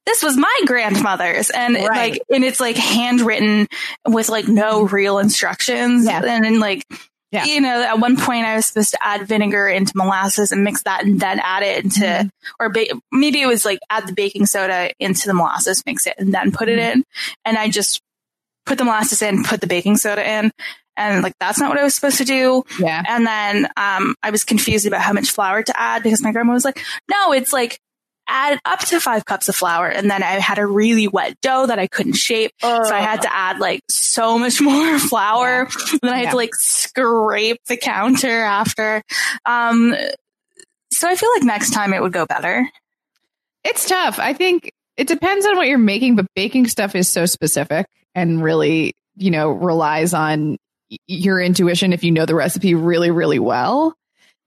this was my grandmother's and Right. like, and it's like handwritten with like no real instructions. Yeah. And then like, Yeah. you know, at one point I was supposed to add vinegar into molasses and mix that and then add it into, Mm-hmm. or ba- maybe it was like add the baking soda into the molasses, mix it and then put it Mm-hmm. in. And I just put the molasses in, put the baking soda in. And like, that's not what I was supposed to do. Yeah. And then um, I was confused about how much flour to add because my grandma was like, no, it's like add up to five cups of flour. And then I had a really wet dough that I couldn't shape. So I had to add like so much more flour. And then I had Yeah. to like scrape the counter after. Um, so I feel like next time it would go better. It's tough. I think it depends on what you're making, but baking stuff is so specific and really, you know, relies on your intuition if you know the recipe really, really well.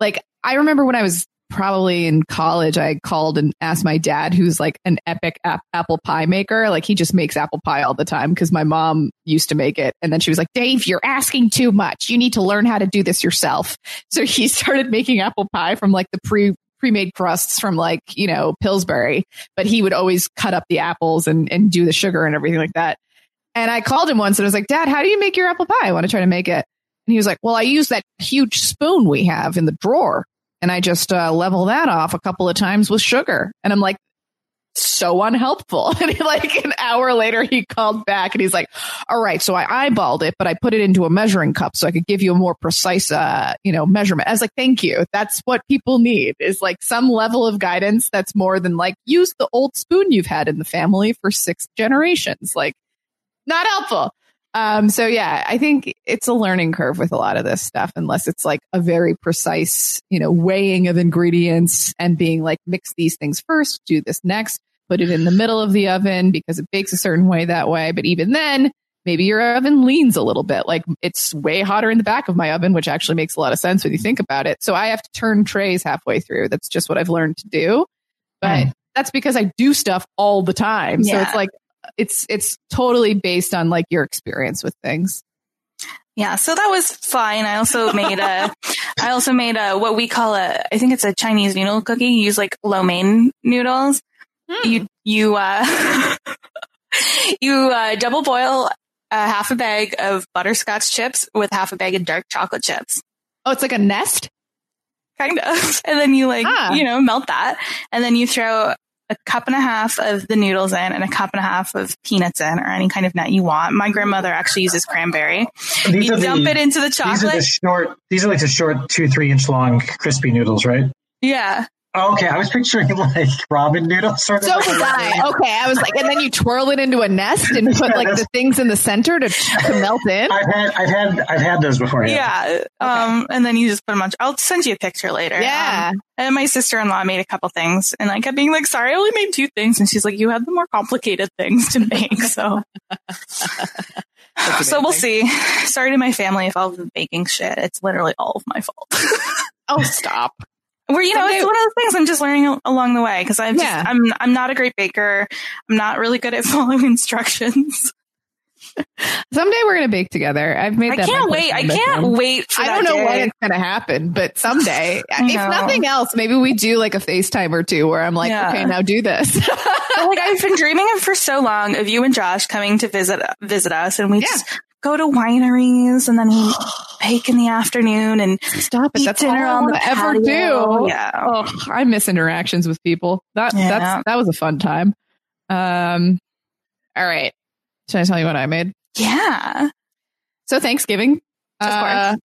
Like, I remember when I was probably in college, I called and asked my dad, who's like an epic ap- apple pie maker. Like, he just makes apple pie all the time because my mom used to make it. And then she was like, Dave, you're asking too much. You need to learn how to do this yourself. So he started making apple pie from like the pre pre-made crusts from like, you know, Pillsbury, but he would always cut up the apples and, and do the sugar and everything like that. And I called him once and I was like, Dad, how do you make your apple pie? I want to try to make it. And he was like, Well, I use that huge spoon we have in the drawer. And I just uh, level that off a couple of times with sugar. And I'm like, so unhelpful. And he, like an hour later, he called back and he's like, all right, so I eyeballed it, but I put it into a measuring cup so I could give you a more precise, uh, you know, measurement. I was like, thank you. That's what people need is like some level of guidance that's more than like use the old spoon you've had in the family for six generations. Like not helpful. Um, so yeah, I think it's a learning curve with a lot of this stuff, unless it's like a very precise, you know, weighing of ingredients and being like, mix these things first, do this next, put it in the middle of the oven because it bakes a certain way that way. But even then, maybe your oven leans a little bit. Like it's way hotter in the back of my oven, which actually makes a lot of sense when you think about it. So I have to turn trays halfway through. That's just what I've learned to do. But Hmm. that's because I do stuff all the time. So it's like, it's it's totally based on like your experience with things. Yeah, so that was fine. I also made a, I also made a what we call a, I think it's a Chinese noodle cookie. You use like lo mein noodles. You you uh, you uh, double boil a half a bag of butterscotch chips with half a bag of dark chocolate chips, Oh, it's like a nest. kind of, and then you like Ah. you know melt that, and then you throw a cup and a half of the noodles in and a cup and a half of peanuts in or any kind of nut you want. My grandmother actually uses cranberry. These you are the- dump it into the chocolate. These are the short. These are like the short, two, three inch long crispy noodles, right? Yeah. Oh, okay, I was picturing like ramen noodles, sort of. So like was a- I. Okay, I was like, and then you twirl it into a nest and put like the things in the center to, to melt in. I've had, I've had, I've had those before. Yeah. Um, and then you just put them on. I'll send you a picture later. Yeah. Um, and my sister in law made a couple things and I kept being like, sorry, I only made two things. And she's like, you had the more complicated things to make. So, so we'll see. Sorry to my family if all of the baking shit. It's literally all of my fault. Oh, stop. Where you know it's one of those things I'm just learning along the way because I'm Yeah. just I'm I'm not a great baker. I'm not really good at following instructions. Someday we're gonna bake together. I've made I can't wait. I can't wait for I don't know day. when it's gonna happen, but someday. if nothing else, maybe we do like a FaceTime or two where I'm like, Yeah. okay, now do this. Like I've been dreaming of for so long of you and Josh coming to visit visit us, and we just go to wineries, and then we bake in the afternoon and Stop it. That's dinner all I on the ever patio. do. Yeah. Oh, I miss interactions with people. That Yeah. that's that was a fun time. Um, all right. Should I tell you what I made? Yeah. So Thanksgiving. Uh.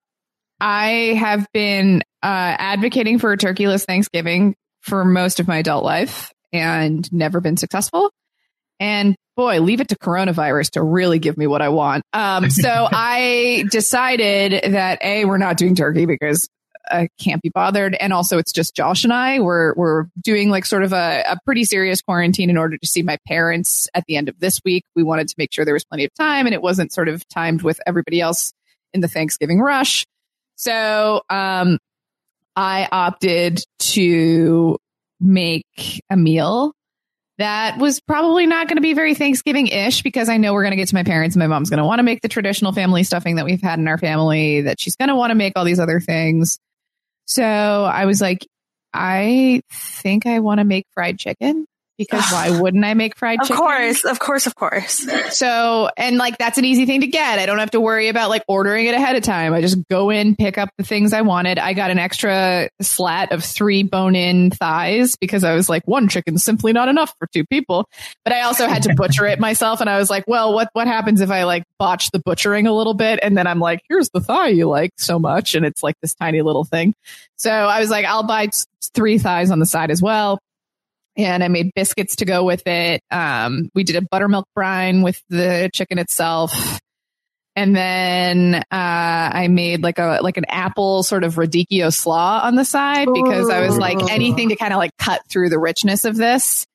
I have been uh, advocating for a turkeyless Thanksgiving for most of my adult life and never been successful. And boy, leave it to coronavirus to really give me what I want. Um, so I decided that a we're not doing turkey because I can't be bothered, and also it's just Josh and I. We're we're doing like sort of a, a pretty serious quarantine in order to see my parents at the end of this week. We wanted to make sure there was plenty of time, and it wasn't sort of timed with everybody else in the Thanksgiving rush. So um, I opted to make a meal that was probably not going to be very Thanksgiving ish because I know we're going to get to my parents and my mom's going to want to make the traditional family stuffing that we've had in our family, that she's going to want to make all these other things. So I was like, I think I want to make fried chicken because why wouldn't I make fried Of chicken? Of course, of course, of course. So, and like that's an easy thing to get. I don't have to worry about like ordering it ahead of time. I just go in, pick up the things I wanted. I got an extra slat of three bone in thighs because I was like, one chicken's simply not enough for two people. But I also had to butcher it myself. And I was like, well, what, what happens if I like botch the butchering a little bit? And then I'm like, here's the thigh you like so much. And it's like this tiny little thing. So I was like, I'll buy three thighs on the side as well and I made biscuits to go with it. Um, we did a buttermilk brine with the chicken itself. And then uh, I made like a like an apple sort of radicchio slaw on the side because I was like anything to kind of like cut through the richness of this.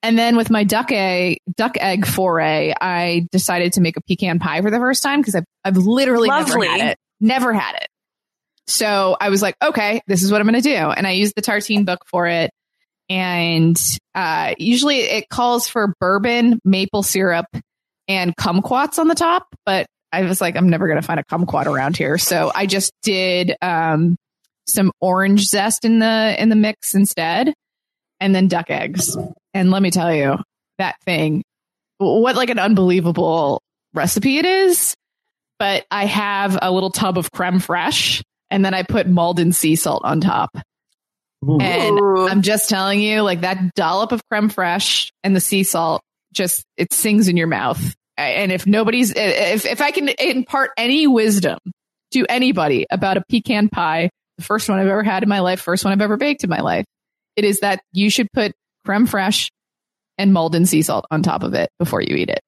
And then with my duck egg duck egg foray, I decided to make a pecan pie for the first time because I've I've literally Lovely. never had it. Never had it. So I was like, okay, this is what I'm going to do. And I used the tartine book for it and uh, usually it calls for bourbon, maple syrup, and kumquats on the top. But I was like, I'm never going to find a kumquat around here, so I just did um, some orange zest in the in the mix instead, and then duck eggs. And let me tell you, that thing, what like an unbelievable recipe it is. But I have a little tub of creme fraiche, and then I put Maldon sea salt on top. And I'm just telling you, like that dollop of creme fraiche and the sea salt just it sings in your mouth. And if nobody's if if I can impart any wisdom to anybody about a pecan pie, the first one I've ever had in my life, first one I've ever baked in my life, it is that you should put creme fraiche and Maldon sea salt on top of it before you eat it.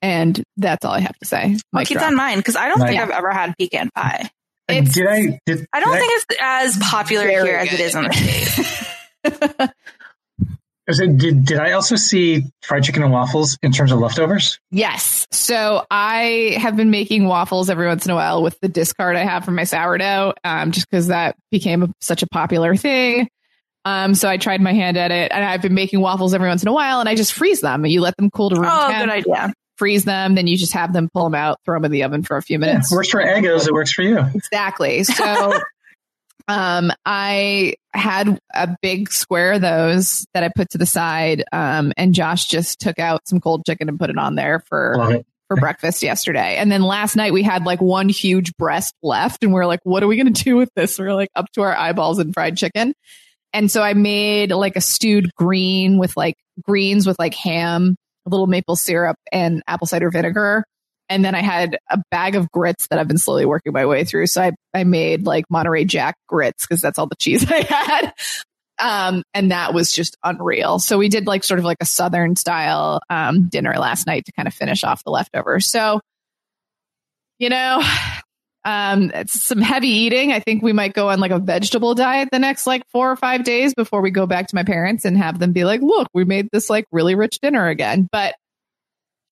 And that's all I have to say. Keep that in mind because I don't think I've ever had pecan pie. And did I? Did, I don't did think it's as popular Very here as it is in the states. It, did did I also see fried chicken and waffles in terms of leftovers? Yes. So I have been making waffles every once in a while with the discard I have from my sourdough, um, just because that became a, such a popular thing. Um, so I tried my hand at it, and I've been making waffles every once in a while, and I just freeze them. And you let them cool to room Oh, temp, good idea. Freeze them, then you just have them pull them out, throw them in the oven for a few minutes. Works for Eggos. It works for you. Exactly. So um I had a big square of those that I put to the side. Um and Josh just took out some cold chicken and put it on there for for breakfast yesterday. And then last night we had like one huge breast left and we are like, what are we gonna do with this? We are like up to our eyeballs in fried chicken. And so I made like a stewed green with like greens with like ham, a little maple syrup and apple cider vinegar. And then I had a bag of grits that I've been slowly working my way through. So I, I made like Monterey Jack grits because that's all the cheese I had. Um, and that was just unreal. So we did like sort of like a Southern style, um, dinner last night to kind of finish off the leftovers. So, you know, um, it's some heavy eating. I think we might go on like a vegetable diet the next like four or five days before we go back to my parents and have them be like, look, we made this like really rich dinner again. But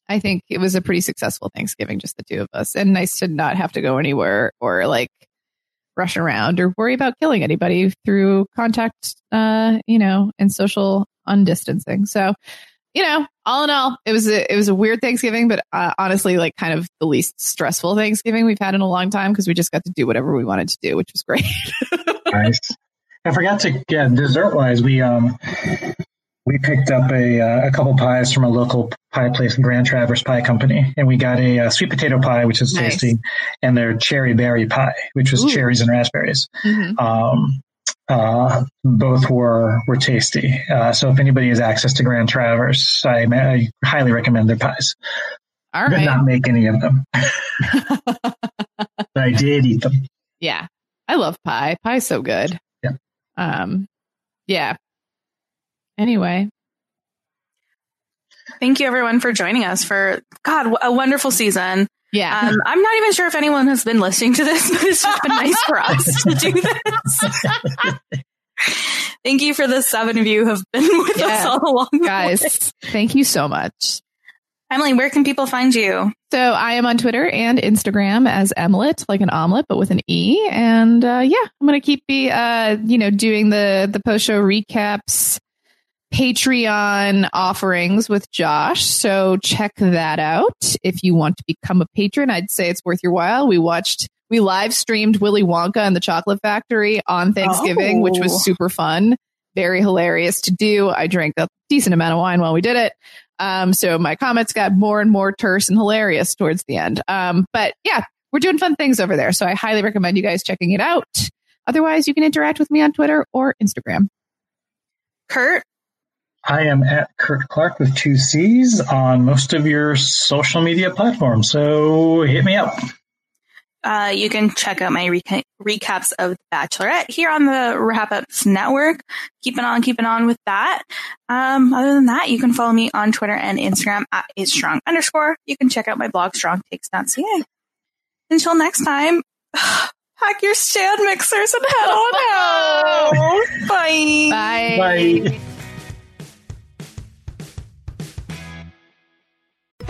I think it was a pretty successful Thanksgiving, just the two of us, and nice to not have to go anywhere or like rush around or worry about killing anybody through contact, uh, you know, and social undistancing. So you know, all in all, it was a it was a weird Thanksgiving, but uh, honestly, like kind of the least stressful Thanksgiving we've had in a long time because we just got to do whatever we wanted to do, which was great. nice. I forgot to get dessert wise. We um we picked up a uh, a couple pies from a local pie place, Grand Traverse Pie Company, and we got a, uh sweet potato pie, which is Nice. tasty, and their cherry berry pie, which was Ooh. cherries and raspberries. Mhm. Um, uh, both were were tasty. Uh, so if anybody has access to Grand Traverse, I, I highly recommend their pies. All I did not make any of them, but I did eat them. Yeah. I love pie. Pie's so good. Yeah. Um yeah. Anyway. Thank you everyone for joining us for God, a wonderful season. Yeah. Um, I'm not even sure if anyone has been listening to this, but it's just been nice for us to do this. Thank you for the seven of you who have been with us all along. Guys, thank you so much. Emily, where can people find you? So I am on Twitter and Instagram as Emlet, like an omelet, but with an E. And uh, yeah, I'm gonna keep be uh, you know, doing the the post show recaps, Patreon offerings with Josh. So check that out. If you want to become a patron, I'd say it's worth your while. We watched we live streamed Willy Wonka and the Chocolate Factory on Thanksgiving, which Oh. was super fun. Very hilarious to do. I drank a decent amount of wine while we did it. Um, so my comments got more and more terse and hilarious towards the end. Um, but yeah, we're doing fun things over there. So I highly recommend you guys checking it out. Otherwise, you can interact with me on Twitter or Instagram. Curt, I am at Curt Clark with two C's on most of your social media platforms. So hit me up. uh, you can check out my reca- recaps of The Bachelorette here on the Wrap Ups Network. Keeping on, keeping on with that. Um, other than that, you can follow me on Twitter and Instagram at a strong underscore. You can check out my blog, strongtakes.ca. Until next time, pack your stand mixers and head on out. Bye. Bye. Bye.